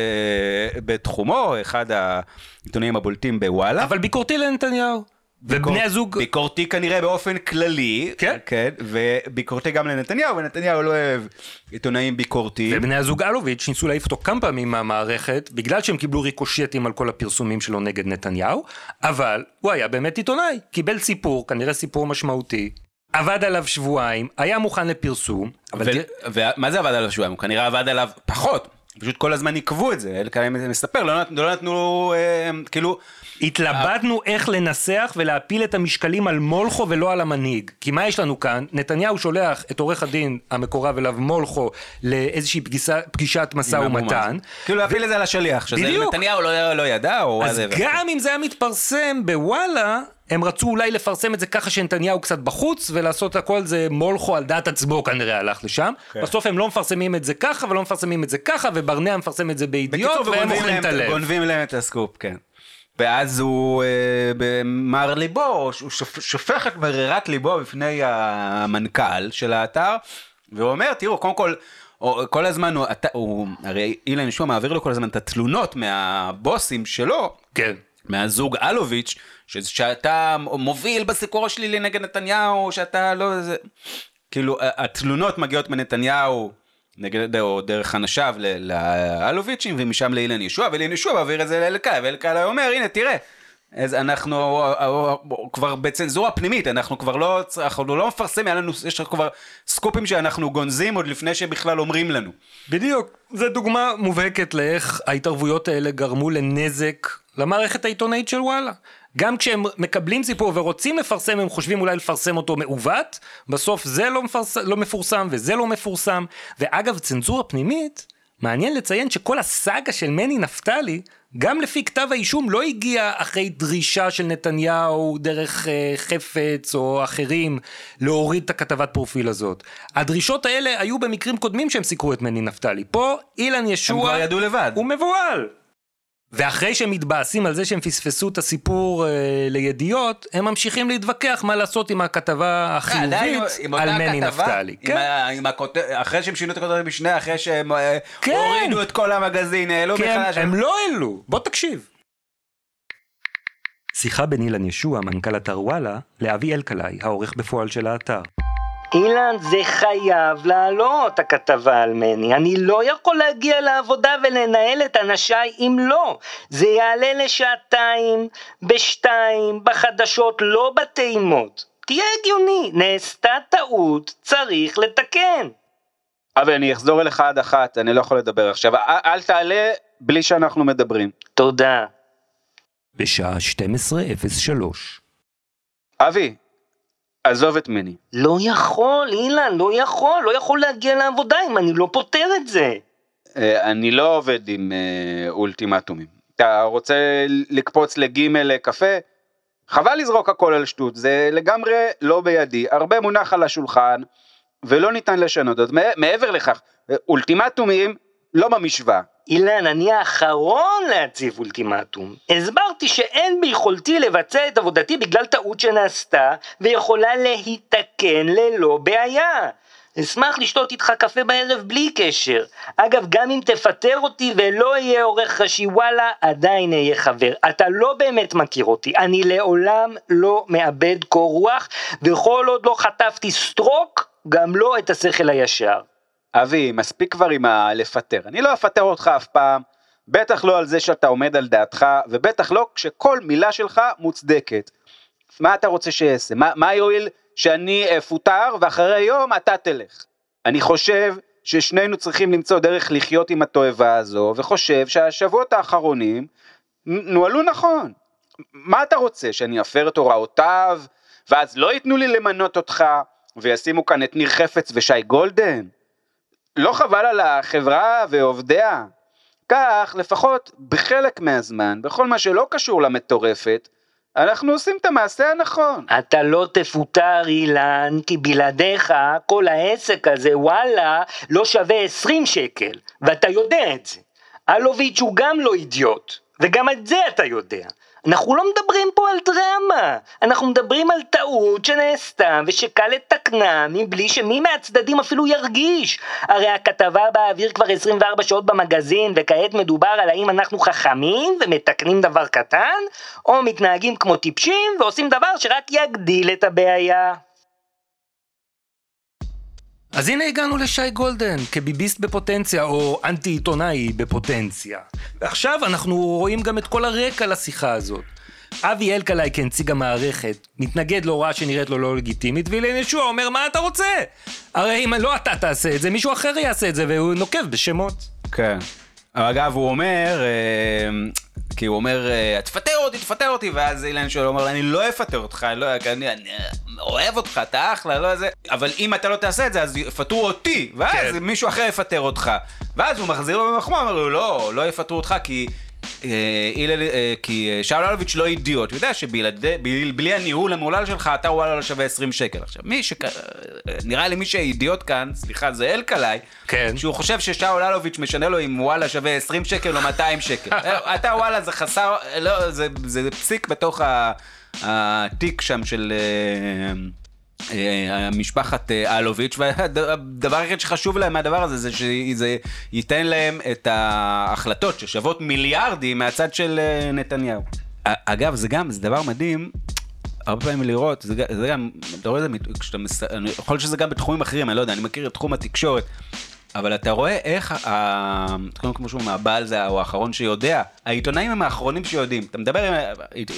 בתחומו, אחד העיתונאים הבולטים בוואלה. אבל ביקורתי לנתניהו. ובני הזוג... ביקורתי כנראה באופן כללי, כן. כן, וביקורתי גם לנתניהו, ונתניהו לא אוהב עיתונאים ביקורתיים. ובני הזוג אלוביץ' ניסו להעיף אותו כמה פעמים מהמערכת, בגלל שהם קיבלו ריקושטים על כל הפרסומים שלו נגד נתניהו, אבל הוא היה באמת עיתונאי, קיבל סיפור, כנראה סיפור משמעותי, עבד עליו שבועיים, היה מוכן לפרסום, אבל ו- תראה- ומה זה עבד עליו שבועיים? הוא כנראה עבד עליו פחות. פשוט כל הזמן עיכבו את זה, אלקלעי מספר, לא נתנו, לא נתנו אה, כאילו, התלבטנו איך לנסח ולהפיל את המשקלים על מולכו ולא על המנהיג. כי מה יש לנו כאן? נתניהו שולח את עורך הדין המקורב אליו מולכו לאיזושהי פגישה, פגישת משא ומתן. כאילו להפיל את זה על השליח, שזה בדיוק. נתניהו לא, לא ידע, או אז. גם אם זה היה מתפרסם בוואלה, הם רצו אולי לפרסם את זה ככה שנתניהו קצת בחוץ, ולעשות הכל זה מולכו על דעת עצמו כנראה הלך לשם. כן. בסוף הם לא מפרסמים את זה ככה ולא מפרסמים את זה ככה, וברנע מפרסם את זה בידיעות, בקיצור, והם מוכרים את הלב. גונבים להם את הסקופ, כן. ואז הוא, אה, במר ליבו, הוא שופ- שופך את מרירת ליבו בפני המנכ"ל של האתר, והוא אומר, תראו, קודם כל, כל הזמן, הוא, אתה- הוא, הרי אילן ישוע מעביר לו כל הזמן את התלונות מהבוסים שלו, כן. מהזוג אלוביץ', ש- שאתה מוביל בסיקור השלילי נגד נתניהו, שאתה לא... זה... כאילו, התלונות מגיעות מנתניהו, נגד, או דרך אנשיו לאלוביצ'ים, ומשם לאילן ישוע, ואילן ישוע מעביר את זה לאלקאי, ואלקאי אומר, הנה, תראה. אז אנחנו כבר בצנזורה פנימית, אנחנו כבר לא, אנחנו לא מפרסמים, היה לנו, יש כבר סקופים שאנחנו גונזים עוד לפני שבכלל אומרים לנו. בדיוק, זו דוגמה מובהקת לאיך ההתערבויות האלה גרמו לנזק למערכת העיתונאית של וואלה. גם כשהם מקבלים סיפור ורוצים לפרסם, הם חושבים אולי לפרסם אותו מעוות, בסוף זה לא, מפרס... לא מפורסם וזה לא מפורסם. ואגב, צנזורה פנימית, מעניין לציין שכל הסאגה של מני נפתלי, גם לפי כתב האישום לא הגיע אחרי דרישה של נתניהו דרך אה, חפץ או אחרים להוריד את הכתבת פרופיל הזאת. הדרישות האלה היו במקרים קודמים שהם סיקרו את מני נפתלי. פה אילן ישוע... כבר ידעו לבד. הוא מבוהל. ואחרי שהם מתבאסים על זה שהם פספסו את הסיפור אה, לידיעות, הם ממשיכים להתווכח מה לעשות עם הכתבה החיובית עדיין עם אותה על מני נפתלי. עם כן, ה- עם הכותר- אחרי שהם שינו את הכותרת משנה, אחרי שהם אה, כן. הורידו את כל המגזין, העלו הם, מחדש. הם לא העלו. בוא תקשיב. שיחה בין אילן ישוע, מנכ"ל אתר וואלה, לאבי אלקלעי, העורך בפועל של האתר. אילן, זה חייב לעלות, הכתבה על מני. אני לא יכול להגיע לעבודה ולנהל את אנשיי אם לא. זה יעלה לשעתיים, בשתיים, בחדשות, לא בטעימות. תהיה הגיוני, נעשתה טעות, צריך לתקן. אבל אני אחזור אליך עד אחת, אני לא יכול לדבר עכשיו. אל, אל תעלה בלי שאנחנו מדברים. תודה. בשעה 12:03. אבי, עזוב את מני. לא יכול, אילן, לא יכול, לא יכול להגיע לעבודה אם אני לא פותר את זה. אה, אני לא עובד עם אה, אולטימטומים. אתה רוצה לקפוץ לגימל קפה? חבל לזרוק הכל על שטות, זה לגמרי לא בידי, הרבה מונח על השולחן ולא ניתן לשנות זאת. מע- מעבר לכך, אה, אולטימטומים לא במשוואה. אילן, אני האחרון להציב אולטימטום. הסברתי שאין ביכולתי לבצע את עבודתי בגלל טעות שנעשתה, ויכולה להיתקן ללא בעיה. אשמח לשתות איתך קפה בערב בלי קשר. אגב, גם אם תפטר אותי ולא אהיה עורך ראשי וואלה, עדיין אהיה חבר. אתה לא באמת מכיר אותי, אני לעולם לא מאבד קור רוח, וכל עוד לא חטפתי סטרוק, גם לא את השכל הישר. אבי, מספיק כבר עם הלפטר. אני לא אפטר אותך אף פעם, בטח לא על זה שאתה עומד על דעתך, ובטח לא כשכל מילה שלך מוצדקת. מה אתה רוצה שאעשה? מה, מה יועיל שאני אפוטר ואחרי יום אתה תלך? אני חושב ששנינו צריכים למצוא דרך לחיות עם התועבה הזו, וחושב שהשבועות האחרונים נוהלו נכון. מה אתה רוצה, שאני אפר את הוראותיו, ואז לא ייתנו לי למנות אותך, וישימו כאן את ניר חפץ ושי גולדן? לא חבל על החברה ועובדיה? כך, לפחות בחלק מהזמן, בכל מה שלא קשור למטורפת, אנחנו עושים את המעשה הנכון. אתה לא תפוטר אילן, כי בלעדיך כל העסק הזה וואלה לא שווה 20 שקל, ואתה יודע את זה. אלוביץ' הוא גם לא אידיוט, וגם את זה אתה יודע. אנחנו לא מדברים פה על דרמה, אנחנו מדברים על טעות שנעשתה ושקל לתקנה מבלי שמי מהצדדים אפילו ירגיש. הרי הכתבה באוויר כבר 24 שעות במגזין וכעת מדובר על האם אנחנו חכמים ומתקנים דבר קטן, או מתנהגים כמו טיפשים ועושים דבר שרק יגדיל את הבעיה. אז הנה הגענו לשי גולדן, כביביסט בפוטנציה, או אנטי עיתונאי בפוטנציה. ועכשיו אנחנו רואים גם את כל הרקע לשיחה הזאת. אבי אלקלעי כנציג המערכת, מתנגד להוראה שנראית לו לא לגיטימית, ואילן ישוע אומר מה אתה רוצה? הרי אם לא אתה תעשה את זה, מישהו אחר יעשה את זה, והוא נוקב בשמות. כן. אגב, הוא אומר, אה, כי הוא אומר, אה, תפטר אותי, תפטר אותי, ואז אילן שואל, אומר, אני לא אפטר אותך, לא, אני, אני אוהב אותך, אתה אחלה, לא זה, אבל אם אתה לא תעשה את זה, אז יפטרו אותי, ואז כן. מישהו אחר יפטר אותך. ואז הוא מחזיר לו במחמוא, אומר לו, לא, לא יפטרו אותך, כי... אה, אה, כי אה, שאול אלוביץ' לא אידיוט, הוא יודע שבלי הניהול המהולל שלך אתה וואלה לא שווה 20 שקל. עכשיו, מי ש... נראה לי מי שאידיוט כאן, סליחה, זה אלקלעי, כן. שהוא חושב ששאול אלוביץ' משנה לו אם וואלה שווה 20 שקל או 200 שקל. אתה וואלה זה חסר, לא, זה, זה פסיק בתוך ה- התיק שם של... אה, משפחת אה, אלוביץ', והדבר היחיד שחשוב להם מהדבר הזה זה שזה ייתן להם את ההחלטות ששוות מיליארדים מהצד של אה, נתניהו. אגב, זה גם, זה דבר מדהים. הרבה פעמים לראות, זה, זה גם, אתה רואה את זה, כשאתה מס... יכול להיות שזה גם בתחומים אחרים, אני לא יודע, אני מכיר את תחום התקשורת, אבל אתה רואה איך, ה- קודם כמו שהוא מהבעל זה הוא האחרון שיודע, העיתונאים הם האחרונים שיודעים. אתה מדבר עם עית-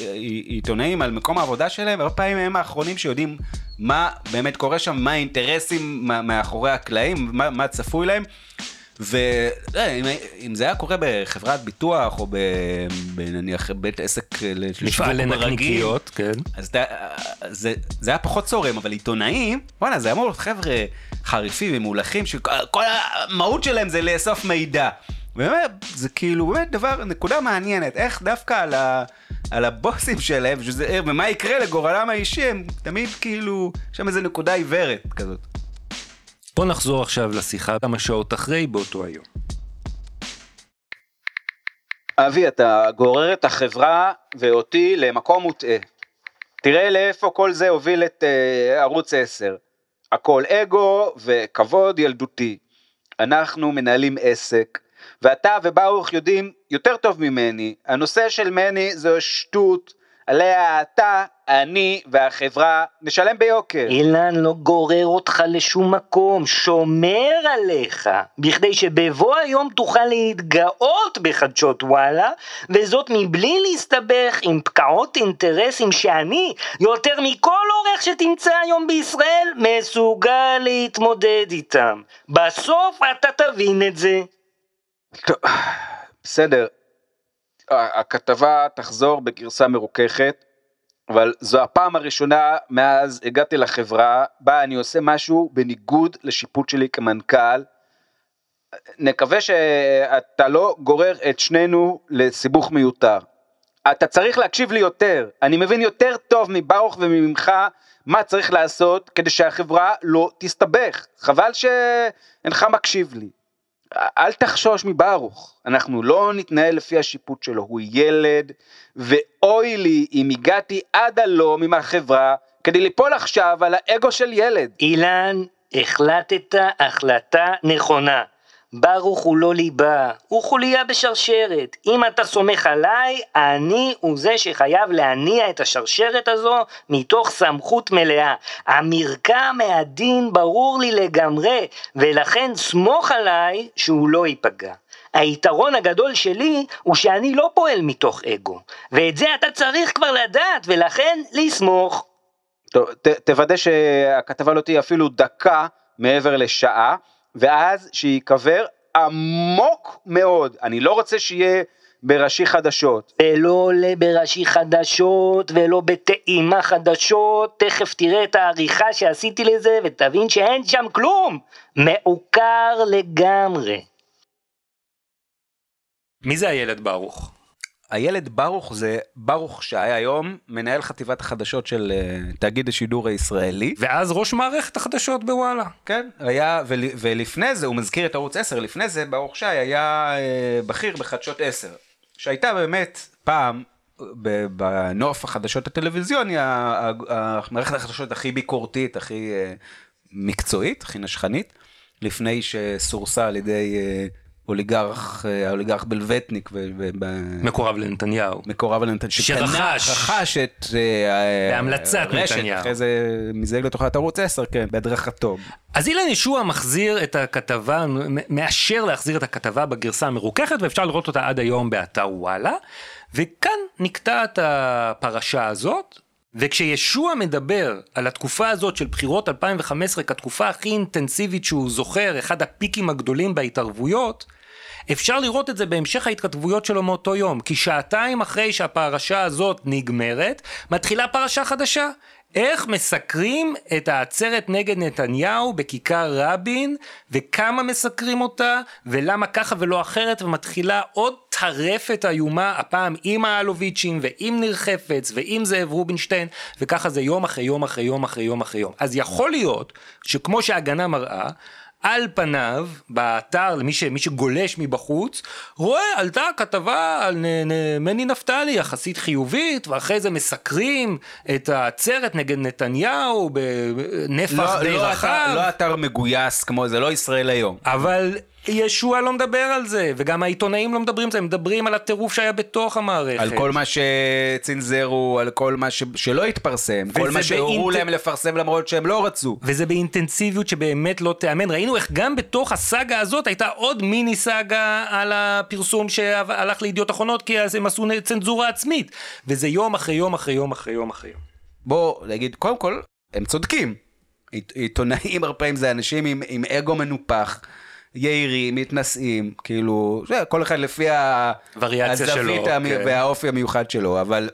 עיתונאים על מקום העבודה שלהם, הרבה פעמים הם האחרונים שיודעים מה באמת קורה שם, מה האינטרסים מאחורי הקלעים, מה, מה צפוי להם. ואם זה היה קורה בחברת ביטוח או בנניח בית עסק לשיווק לנקניקיות, כן. אז אתה, זה, זה היה פחות צורם, אבל עיתונאים, וואלה, זה אמור להיות חבר'ה חריפים ומולכים, שכל המהות שלהם זה לאסוף מידע. באמת, זה כאילו באמת דבר, נקודה מעניינת, איך דווקא על, ה, על הבוסים שלהם, שזה, ומה יקרה לגורלם האישי, הם תמיד כאילו, יש שם איזה נקודה עיוורת כזאת. בוא נחזור עכשיו לשיחה כמה שעות אחרי באותו היום. אבי, אתה גורר את החברה ואותי למקום מוטעה. תראה לאיפה כל זה הוביל את uh, ערוץ 10. הכל אגו וכבוד ילדותי. אנחנו מנהלים עסק, ואתה וברוך יודעים יותר טוב ממני, הנושא של מני זו שטות, עליה אתה, אני והחברה נשלם ביוקר. אילן לא גורר אותך לשום מקום, שומר עליך, בכדי שבבוא היום תוכל להתגאות בחדשות וואלה, וזאת מבלי להסתבך עם פקעות אינטרסים שאני, יותר מכל עורך שתמצא היום בישראל, מסוגל להתמודד איתם. בסוף אתה תבין את זה. טוב, בסדר, הכתבה תחזור בגרסה מרוככת, אבל זו הפעם הראשונה מאז הגעתי לחברה, בה אני עושה משהו בניגוד לשיפוט שלי כמנכ"ל. נקווה שאתה לא גורר את שנינו לסיבוך מיותר. אתה צריך להקשיב לי יותר, אני מבין יותר טוב מברוך וממך מה צריך לעשות כדי שהחברה לא תסתבך, חבל שאינך מקשיב לי. אל תחשוש מברוך, אנחנו לא נתנהל לפי השיפוט שלו, הוא ילד, ואוי לי אם הגעתי עד הלום עם החברה כדי ליפול עכשיו על האגו של ילד. אילן, החלטת החלטה נכונה. ברוך הוא לא ליבה, הוא חוליה בשרשרת. אם אתה סומך עליי, אני הוא זה שחייב להניע את השרשרת הזו מתוך סמכות מלאה. המרקם מהדין ברור לי לגמרי, ולכן סמוך עליי שהוא לא ייפגע. היתרון הגדול שלי הוא שאני לא פועל מתוך אגו, ואת זה אתה צריך כבר לדעת, ולכן לסמוך. טוב, ת, תוודא שהכתבה לא תהיה אפילו דקה מעבר לשעה, ואז שייקבר עמוק מאוד. אני לא רוצה שיהיה בראשי חדשות. ולא עולה בראשי חדשות, ולא בטעימה חדשות, תכף תראה את העריכה שעשיתי לזה, ותבין שאין שם כלום! מעוקר לגמרי. מי זה הילד ברוך? הילד ברוך זה ברוך שי, היום מנהל חטיבת החדשות של אה, תאגיד השידור הישראלי. ואז ראש מערכת החדשות בוואלה. כן, היה, ול, ולפני זה, הוא מזכיר את ערוץ 10, לפני זה ברוך שי היה אה, בכיר בחדשות 10, שהייתה באמת פעם בנוף החדשות הטלוויזיוני, ה- ה- ה- מערכת החדשות הכי ביקורתית, הכי אה, מקצועית, הכי נשכנית, לפני שסורסה על ידי אה, אוליגרך, אה, האוליגרך בלווטניק, ו- ו- ב- מקורב לנתניהו. מקורב לנתניהו, שרכש. רכש את אה, בהמלצת הרשת, נתניהו. אחרי זה מזייג לתוכנית ערוץ 10, כן, בהדרכתו. אז אילן ישוע מחזיר את הכתבה, מאשר להחזיר את הכתבה בגרסה המרוככת, ואפשר לראות אותה עד היום באתר וואלה. וכאן נקטעת הפרשה הזאת, וכשישוע מדבר על התקופה הזאת של בחירות 2015 כתקופה הכי אינטנסיבית שהוא זוכר, אחד הפיקים הגדולים בהתערבויות, אפשר לראות את זה בהמשך ההתכתבויות שלו מאותו יום, כי שעתיים אחרי שהפרשה הזאת נגמרת, מתחילה פרשה חדשה. איך מסקרים את העצרת נגד נתניהו בכיכר רבין, וכמה מסקרים אותה, ולמה ככה ולא אחרת, ומתחילה עוד טרפת איומה, הפעם עם האלוביצ'ים, ועם ניר חפץ, ועם זאב רובינשטיין, וככה זה יום אחרי יום אחרי יום אחרי יום אחרי יום. אז יכול להיות שכמו שההגנה מראה, על פניו, באתר, למי ש, מי שגולש מבחוץ, רואה, עלתה כתבה על נ- נ- מני נפתלי יחסית חיובית, ואחרי זה מסקרים את העצרת נגד נתניהו בנפח די לא, רחב. אתר, לא אתר מגויס כמו זה, לא ישראל היום. אבל ישוע לא מדבר על זה, וגם העיתונאים לא מדברים על זה, הם מדברים על הטירוף שהיה בתוך המערכת. על כל מה שצנזרו, על כל מה ש... שלא התפרסם, כל מה שהורו באינט- להם לפרסם למרות שהם לא רצו. וזה באינטנסיביות שבאמת לא תיאמן. ראינו איך גם בתוך הסאגה הזאת הייתה עוד מיני סאגה על הפרסום שהלך לידיעות אחרונות, כי אז הם עשו צנזורה עצמית. וזה יום אחרי יום אחרי יום אחרי יום אחרי יום. בוא נגיד, קודם כל, הם צודקים. עית- עיתונאים הרבה פעמים זה אנשים עם, עם אגו מנופח. יהירים, מתנשאים, כאילו, זה, כל אחד לפי שלו, הזווית המ... כן. והאופי המיוחד שלו, אבל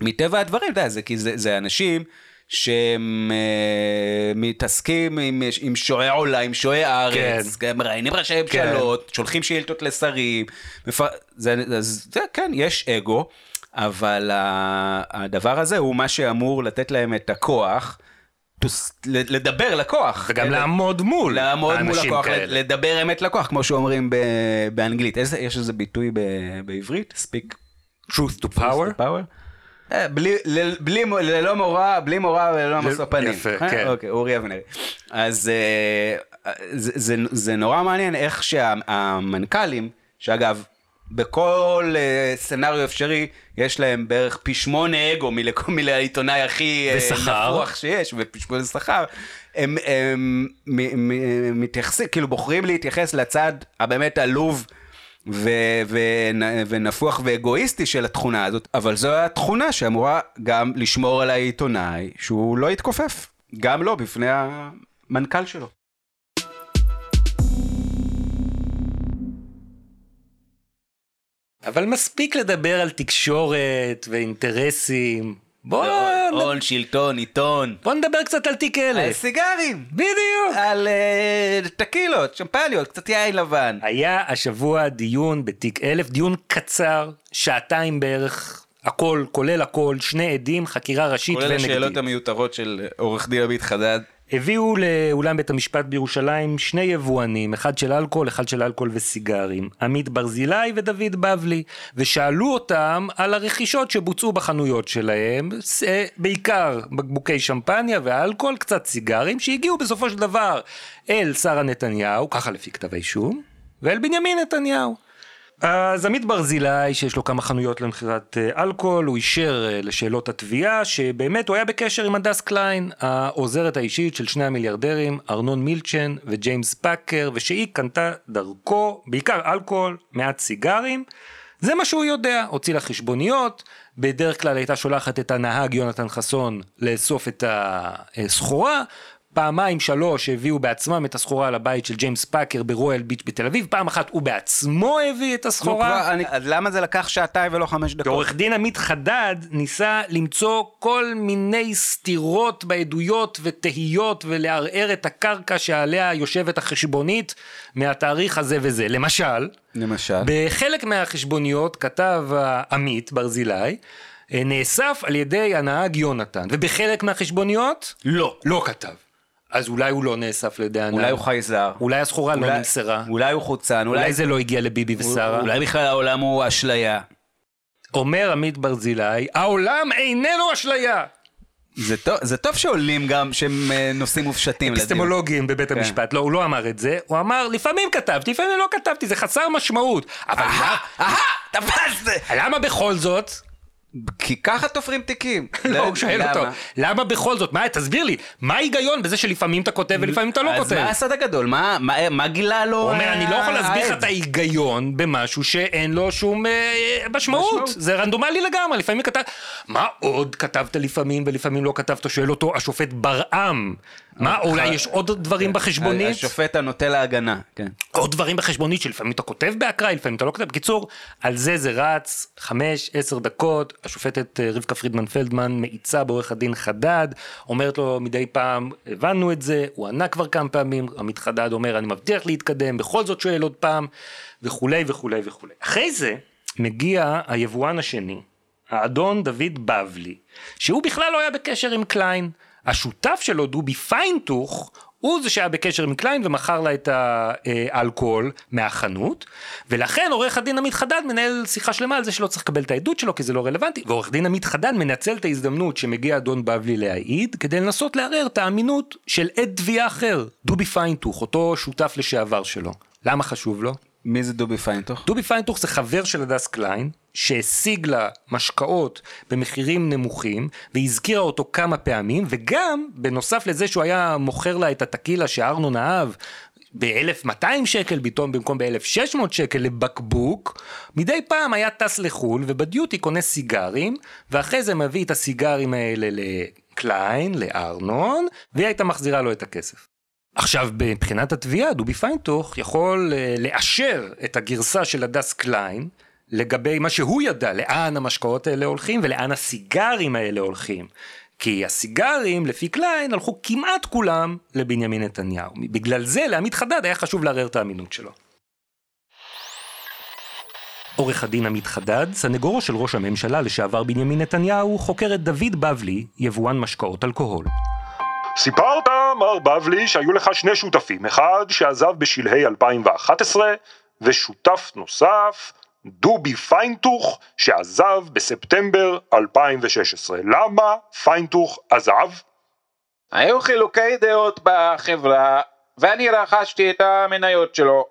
מטבע הדברים, אתה יודע, זה, כי זה, זה אנשים שהם אה, מתעסקים עם, עם שועי עולה, עם שועי הארץ, כן. מראיינים ראשי ממשלות, שולחים שאילתות לשרים, מפ... זה, אז, זה, כן, יש אגו, אבל הדבר הזה הוא מה שאמור לתת להם את הכוח. To לדבר לקוח. וגם כן? לעמוד מול לעמוד מול לקוח, כאלה. לדבר אמת לקוח, כמו שאומרים באנגלית. איזה, יש איזה ביטוי ב- בעברית? speak truth to power. power? אה, בלי, בלי, ללא מורא, בלי מורא וללא משוא פנים. יפה, אה? כן. אוקיי, אורי אבנרי. אז אה, זה, זה, זה נורא מעניין איך שהמנכ"לים, שאגב, בכל אה, סצנריו אפשרי, יש להם בערך פי שמונה אגו מלכל- מלעיתונאי הכי אה, ושכר. נפוח שיש, ופי שמונה שכר. הם, הם מ- מ- מתייחסים, כאילו בוחרים להתייחס לצד הבאמת עלוב. ו- ו- ונפוח ואגואיסטי של התכונה הזאת, אבל זו התכונה שאמורה גם לשמור על העיתונאי שהוא לא יתכופף, גם לא בפני המנכ"ל שלו. אבל מספיק לדבר על תקשורת ואינטרסים. בוא, הון, שלטון, עיתון. בוא נדבר קצת על תיק על אלף. סיגרים, בדיוק. על אה, טקילות, שמפניות, קצת יין לבן. היה השבוע דיון בתיק אלף, דיון קצר, שעתיים בערך, הכל, כולל הכל, שני עדים, חקירה ראשית כולל ונגדית. השאלות המיותרות של עורך דין עמית חדד. הביאו לאולם בית המשפט בירושלים שני יבואנים, אחד של אלכוהול, אחד של אלכוהול וסיגרים, עמית ברזילי ודוד בבלי, ושאלו אותם על הרכישות שבוצעו בחנויות שלהם, אה, בעיקר בקבוקי שמפניה ואלכוהול, קצת סיגרים, שהגיעו בסופו של דבר אל שרה נתניהו, ככה לפי כתב האישום, ואל בנימין נתניהו. אז עמית ברזילי, שיש לו כמה חנויות למכירת אה, אלכוהול, הוא אישר אה, לשאלות התביעה, שבאמת הוא היה בקשר עם הדס קליין, העוזרת האישית של שני המיליארדרים, ארנון מילצ'ן וג'יימס פאקר, ושהיא קנתה דרכו, בעיקר אלכוהול, מעט סיגרים. זה מה שהוא יודע, הוציא לה חשבוניות, בדרך כלל הייתה שולחת את הנהג יונתן חסון לאסוף את הסחורה, פעמיים שלוש הביאו בעצמם את הסחורה לבית של ג'יימס פאקר ברויאל ביץ' בתל אביב, פעם אחת הוא בעצמו הביא את הסחורה. כבר, אני- אז למה זה לקח שעתיים ולא חמש דקות? ועורך דין עמית חדד ניסה למצוא כל מיני סתירות בעדויות ותהיות ולערער את הקרקע שעליה יושבת החשבונית מהתאריך הזה וזה. למשל, למשל. בחלק מהחשבוניות כתב עמית ברזילי, נאסף על ידי הנהג יונתן, ובחלק מהחשבוניות לא. לא כתב. אז אולי הוא לא נאסף על ידי הנהג. אולי הוא חייזר. אולי הסחורה לא אולי- נמסרה. אולי הוא חוצן. אולי זה לא הגיע לביבי ושרה. אולי בכלל העולם הוא אשליה. אומר עמית ברזילי, העולם איננו אשליה. זה טוב, זה טוב שעולים גם שהם אה, נושאים מופשטים. אפיסטמולוגים בבית כן. המשפט. לא, הוא לא אמר את זה, הוא אמר, לפעמים כתבתי, לפעמים לא כתבתי, זה חסר משמעות. אבל אהה, אהה, תפסת! למה בכל זאת? כי ככה תופרים תיקים. לא, הוא שואל למה? אותו, למה בכל זאת? מה, תסביר לי, מה ההיגיון בזה שלפעמים אתה כותב ולפעמים אתה לא אז כותב? מה הסוד הגדול? מה- גילה לו? הוא אומר, אה, אני לא יכול להסביר לך העד?" את ההיגיון במשהו שאין לו שום אה, משמעות. משמעות. זה רנדומלי לגמרי, לפעמים כתב... מה עוד כתבת לפעמים ולפעמים לא כתבת? שואל אותו השופט ברעם. מה, אולי יש עוד דברים בחשבונית? השופט הנוטה להגנה, כן. עוד דברים בחשבונית שלפעמים אתה כותב באקראי, לפעמים אתה לא כותב. בקיצור, על זה זה רץ, חמש, עשר דקות, השופטת אה, רבקה פרידמן פלדמן מאיצה בעורך הדין חדד, אומרת לו מדי פעם, הבנו את זה, הוא ענה כבר כמה פעמים, עמית חדד אומר, אני מבטיח להתקדם, בכל זאת שואל עוד פעם, וכולי וכולי וכולי. אחרי זה מגיע היבואן השני, האדון דוד בבלי, שהוא בכלל לא היה בקשר עם קליין. השותף שלו, דובי פיינטוך, הוא זה שהיה בקשר עם קליין ומכר לה את האלכוהול מהחנות, ולכן עורך הדין עמית חדד מנהל שיחה שלמה על זה שלא צריך לקבל את העדות שלו כי זה לא רלוונטי, ועורך דין עמית חדד מנצל את ההזדמנות שמגיע אדון בבלי להעיד, כדי לנסות לערער את האמינות של עד תביעה אחר, דובי פיינטוך, אותו שותף לשעבר שלו. למה חשוב לו? מי זה דובי פיינטוך? דובי פיינטוך זה חבר של הדס קליין, שהשיג לה משקאות במחירים נמוכים, והזכירה אותו כמה פעמים, וגם, בנוסף לזה שהוא היה מוכר לה את הטקילה שארנון אהב, ב-1200 שקל פתאום במקום ב-1600 שקל לבקבוק, מדי פעם היה טס לחו"ל ובדיוטי קונה סיגרים, ואחרי זה מביא את הסיגרים האלה לקליין, לארנון, והיא הייתה מחזירה לו את הכסף. עכשיו, מבחינת התביעה, דובי פיינטוך יכול אה, לאשר את הגרסה של הדס קליין לגבי מה שהוא ידע, לאן המשקאות האלה הולכים ולאן הסיגרים האלה הולכים. כי הסיגרים, לפי קליין, הלכו כמעט כולם לבנימין נתניהו. בגלל זה, לעמית חדד היה חשוב לערער את האמינות שלו. עורך הדין עמית חדד, סנגורו של ראש הממשלה לשעבר בנימין נתניהו, חוקר את דוד בבלי, יבואן משקאות אלכוהול. סיפרת, מר בבלי, שהיו לך שני שותפים, אחד שעזב בשלהי 2011, ושותף נוסף, דובי פיינטוך, שעזב בספטמבר 2016. למה פיינטוך עזב? היו חילוקי דעות בחברה, ואני רכשתי את המניות שלו.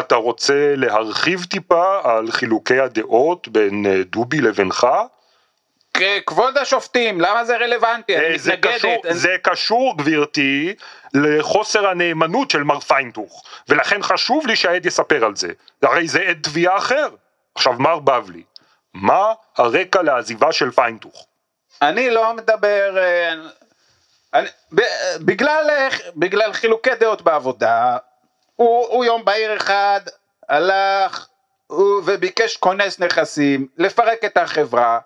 אתה רוצה להרחיב טיפה על חילוקי הדעות בין אה, דובי לבינך? כבוד השופטים, למה זה רלוונטי? אה, זה מתנגדת. קשור, אני- זה קשור, גברתי, לחוסר הנאמנות של מר פיינטוך, ולכן חשוב לי שהעד יספר על זה, הרי זה עד תביעה אחר. עכשיו, מר בבלי, מה הרקע לעזיבה של פיינטוך? אני לא מדבר... אה, אני, בגלל, אה, בגלל חילוקי דעות בעבודה, הוא, הוא יום בהיר אחד הלך וביקש כונס נכסים לפרק את החברה,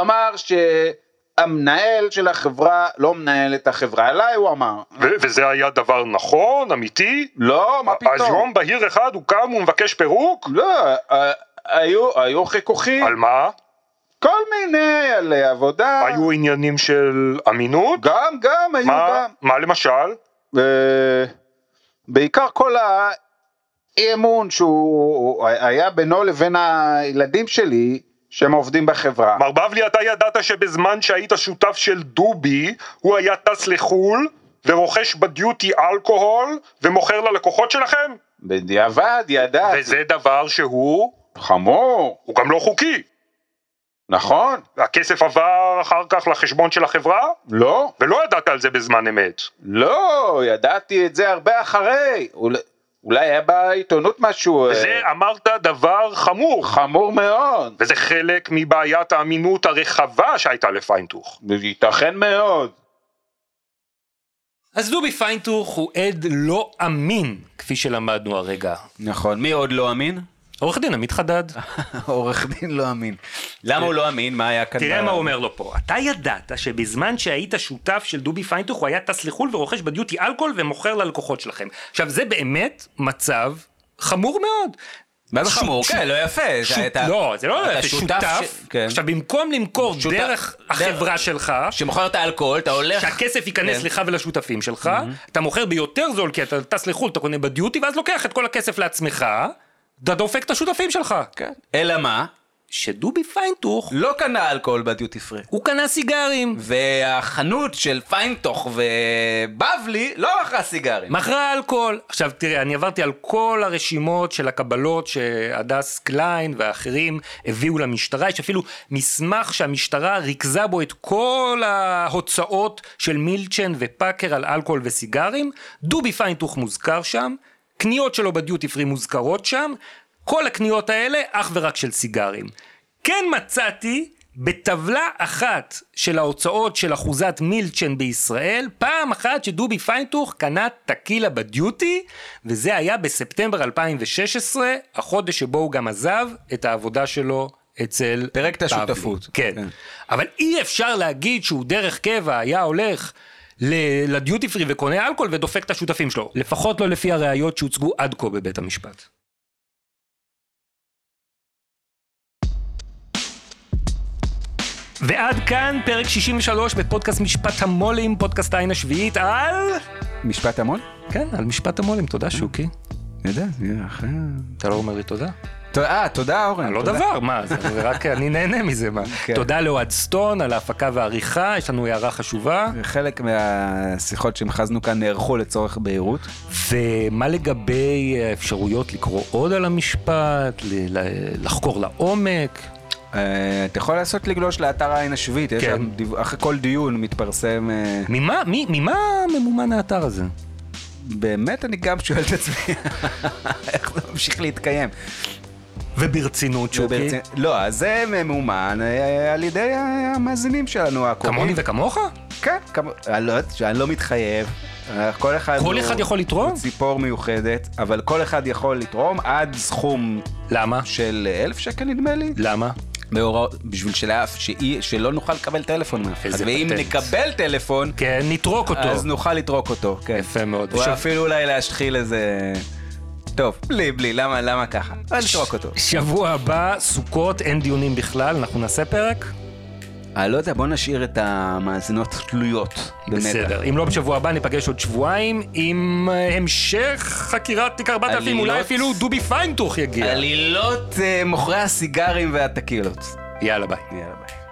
אמר שהמנהל של החברה לא מנהל את החברה, אליי הוא אמר. ו- וזה היה דבר נכון, אמיתי? לא, מה פתאום? אז יום בהיר אחד הוא קם ומבקש פירוק? לא, אה, היו, היו חיכוכים, על מה? כל מיני, על עבודה, היו עניינים של אמינות? גם, גם, היו מה, גם. מה למשל? ו- בעיקר כל האי אמון שהוא היה בינו לבין הילדים שלי שהם עובדים בחברה. מר בבלי, אתה ידעת שבזמן שהיית שותף של דובי, הוא היה טס לחו"ל ורוכש בדיוטי אלכוהול ומוכר ללקוחות שלכם? בדיעבד ידעתי, וזה דבר שהוא, חמור, הוא גם לא חוקי. נכון? הכסף עבר אחר כך לחשבון של החברה, לא, ולא ידעת על זה בזמן אמת. לא, ידעתי את זה הרבה אחרי. אולי, אולי היה בעיתונות משהו אה, וזה אמרת דבר חמור, חמור מאוד. וזה חלק מבעיית האמינות הרחבה שהייתה לפיינטוך. ייתכן מאוד. אז דובי פיינטוך הוא עד לא אמין, כפי שלמדנו הרגע. נכון, מי עוד לא אמין? עורך דין עמית חדד. עורך דין לא אמין. למה הוא לא אמין? מה היה כאן? תראה מה הוא אומר לו פה. אתה ידעת שבזמן שהיית שותף של דובי פיינטוך הוא היה טס לחו"ל ורוכש בדיוטי אלכוהול ומוכר ללקוחות שלכם. עכשיו זה באמת מצב חמור מאוד. מה זה חמור? כן, לא יפה. אתה- לא, זה לא יפה, שותף. ש- כן. עכשיו במקום למכור שותף- דרך דרך- החברה שלך, שמוכר את האלכוהול, אתה הולך... שהכסף ייכנס כן. לך ולשותפים שלך, אתה מוכר ביותר זול כי אתה טס לחו"ל, אתה קונה בדיוטי ואז לוקח את כל הכסף לעצמך, אתה דופק את השותפים שלך. כן. אלא מה? שדובי פיינטוך, לא קנה אלכוהול בדיוטי פרי. הוא קנה סיגרים. והחנות של פיינטוך ובבלי לא מכרה סיגרים. מכרה אלכוהול. עכשיו תראה, אני עברתי על כל הרשימות של הקבלות שהדס קליין ואחרים הביאו למשטרה, יש אפילו מסמך שהמשטרה ריכזה בו את כל ההוצאות של מילצ'ן ופאקר על אלכוהול וסיגרים, דובי פיינטוך מוזכר שם, קניות שלו בדיוטי פרי מוזכרות שם, כל הקניות האלה אך ורק של סיגרים. כן מצאתי בטבלה אחת של ההוצאות של אחוזת מילצ'ן בישראל, פעם אחת שדובי פיינטוך קנה טקילה בדיוטי, וזה היה בספטמבר 2016, החודש שבו הוא גם עזב את העבודה שלו אצל... פירק את. השותפות. כן. כן. אבל אי אפשר להגיד שהוא דרך קבע היה הולך לדיוטי פרי וקונה אלכוהול ודופק את השותפים שלו. לפחות לא לפי הראיות שהוצגו עד כה בבית המשפט. ועד כאן פרק 63 בפודקאסט משפט המו"לים, פודקאסט העין השביעית על... משפט המון? כן, על משפט המו"לים, תודה שוקי. יודע, אחרי... אתה לא אומר לי תודה? אה, תודה אורן. לא. דבר, מה, זה רק אני נהנה מזה, מה. כן. תודה לאוהד סטון על ההפקה והעריכה, יש לנו הערה חשובה. חלק מהשיחות שהמחזנו כאן נערכו לצורך בהירות. ומה לגבי האפשרויות לקרוא עוד על המשפט, לחקור לעומק? אה, אתה יכול לעשות לגלוש לאתר העין השביעית, יש כן. שם אחרי כל דיון מתפרסם... אה, ממה ממומן האתר הזה? באמת אני גם שואל את עצמי, איך זה ממשיך להתקיים. וברצינות, שוקי? וברצי- לא, אז זה ממומן אה, על ידי המאזינים שלנו הקרובים. כמוני וכמוך? כן, כמו- אני לא שאני לא מתחייב. אה, כל אחד כל הוא- אחד יכול לתרום? הוא ציפור מיוחדת, אבל כל אחד יכול לתרום עד סכום למה? של אלף שקל נדמה לי. למה? בהוראות, בשביל שלאף, שאי, שלא נוכל לקבל טלפון מאף אחד. ואם פטנט. נקבל טלפון, כן, נטרוק אותו. אז נוכל לטרוק אותו, כן. יפה מאוד. או אפילו אולי להשחיל איזה... טוב, בלי, בלי, למה, למה ככה? אז נטרוק אותו. שבוע הבא, סוכות, אין דיונים בכלל, אנחנו נעשה פרק? אני לא יודע, בוא נשאיר את המאזינות תלויות. בסדר. אם לא בשבוע הבא, ניפגש עוד שבועיים עם אה, המשך חקירת תיק 4000, אולי. אפילו דובי פיינטוך יגיע. עלילות אה, מוכרי הסיגרים והטקילות. יאללה ביי. יאללה ביי.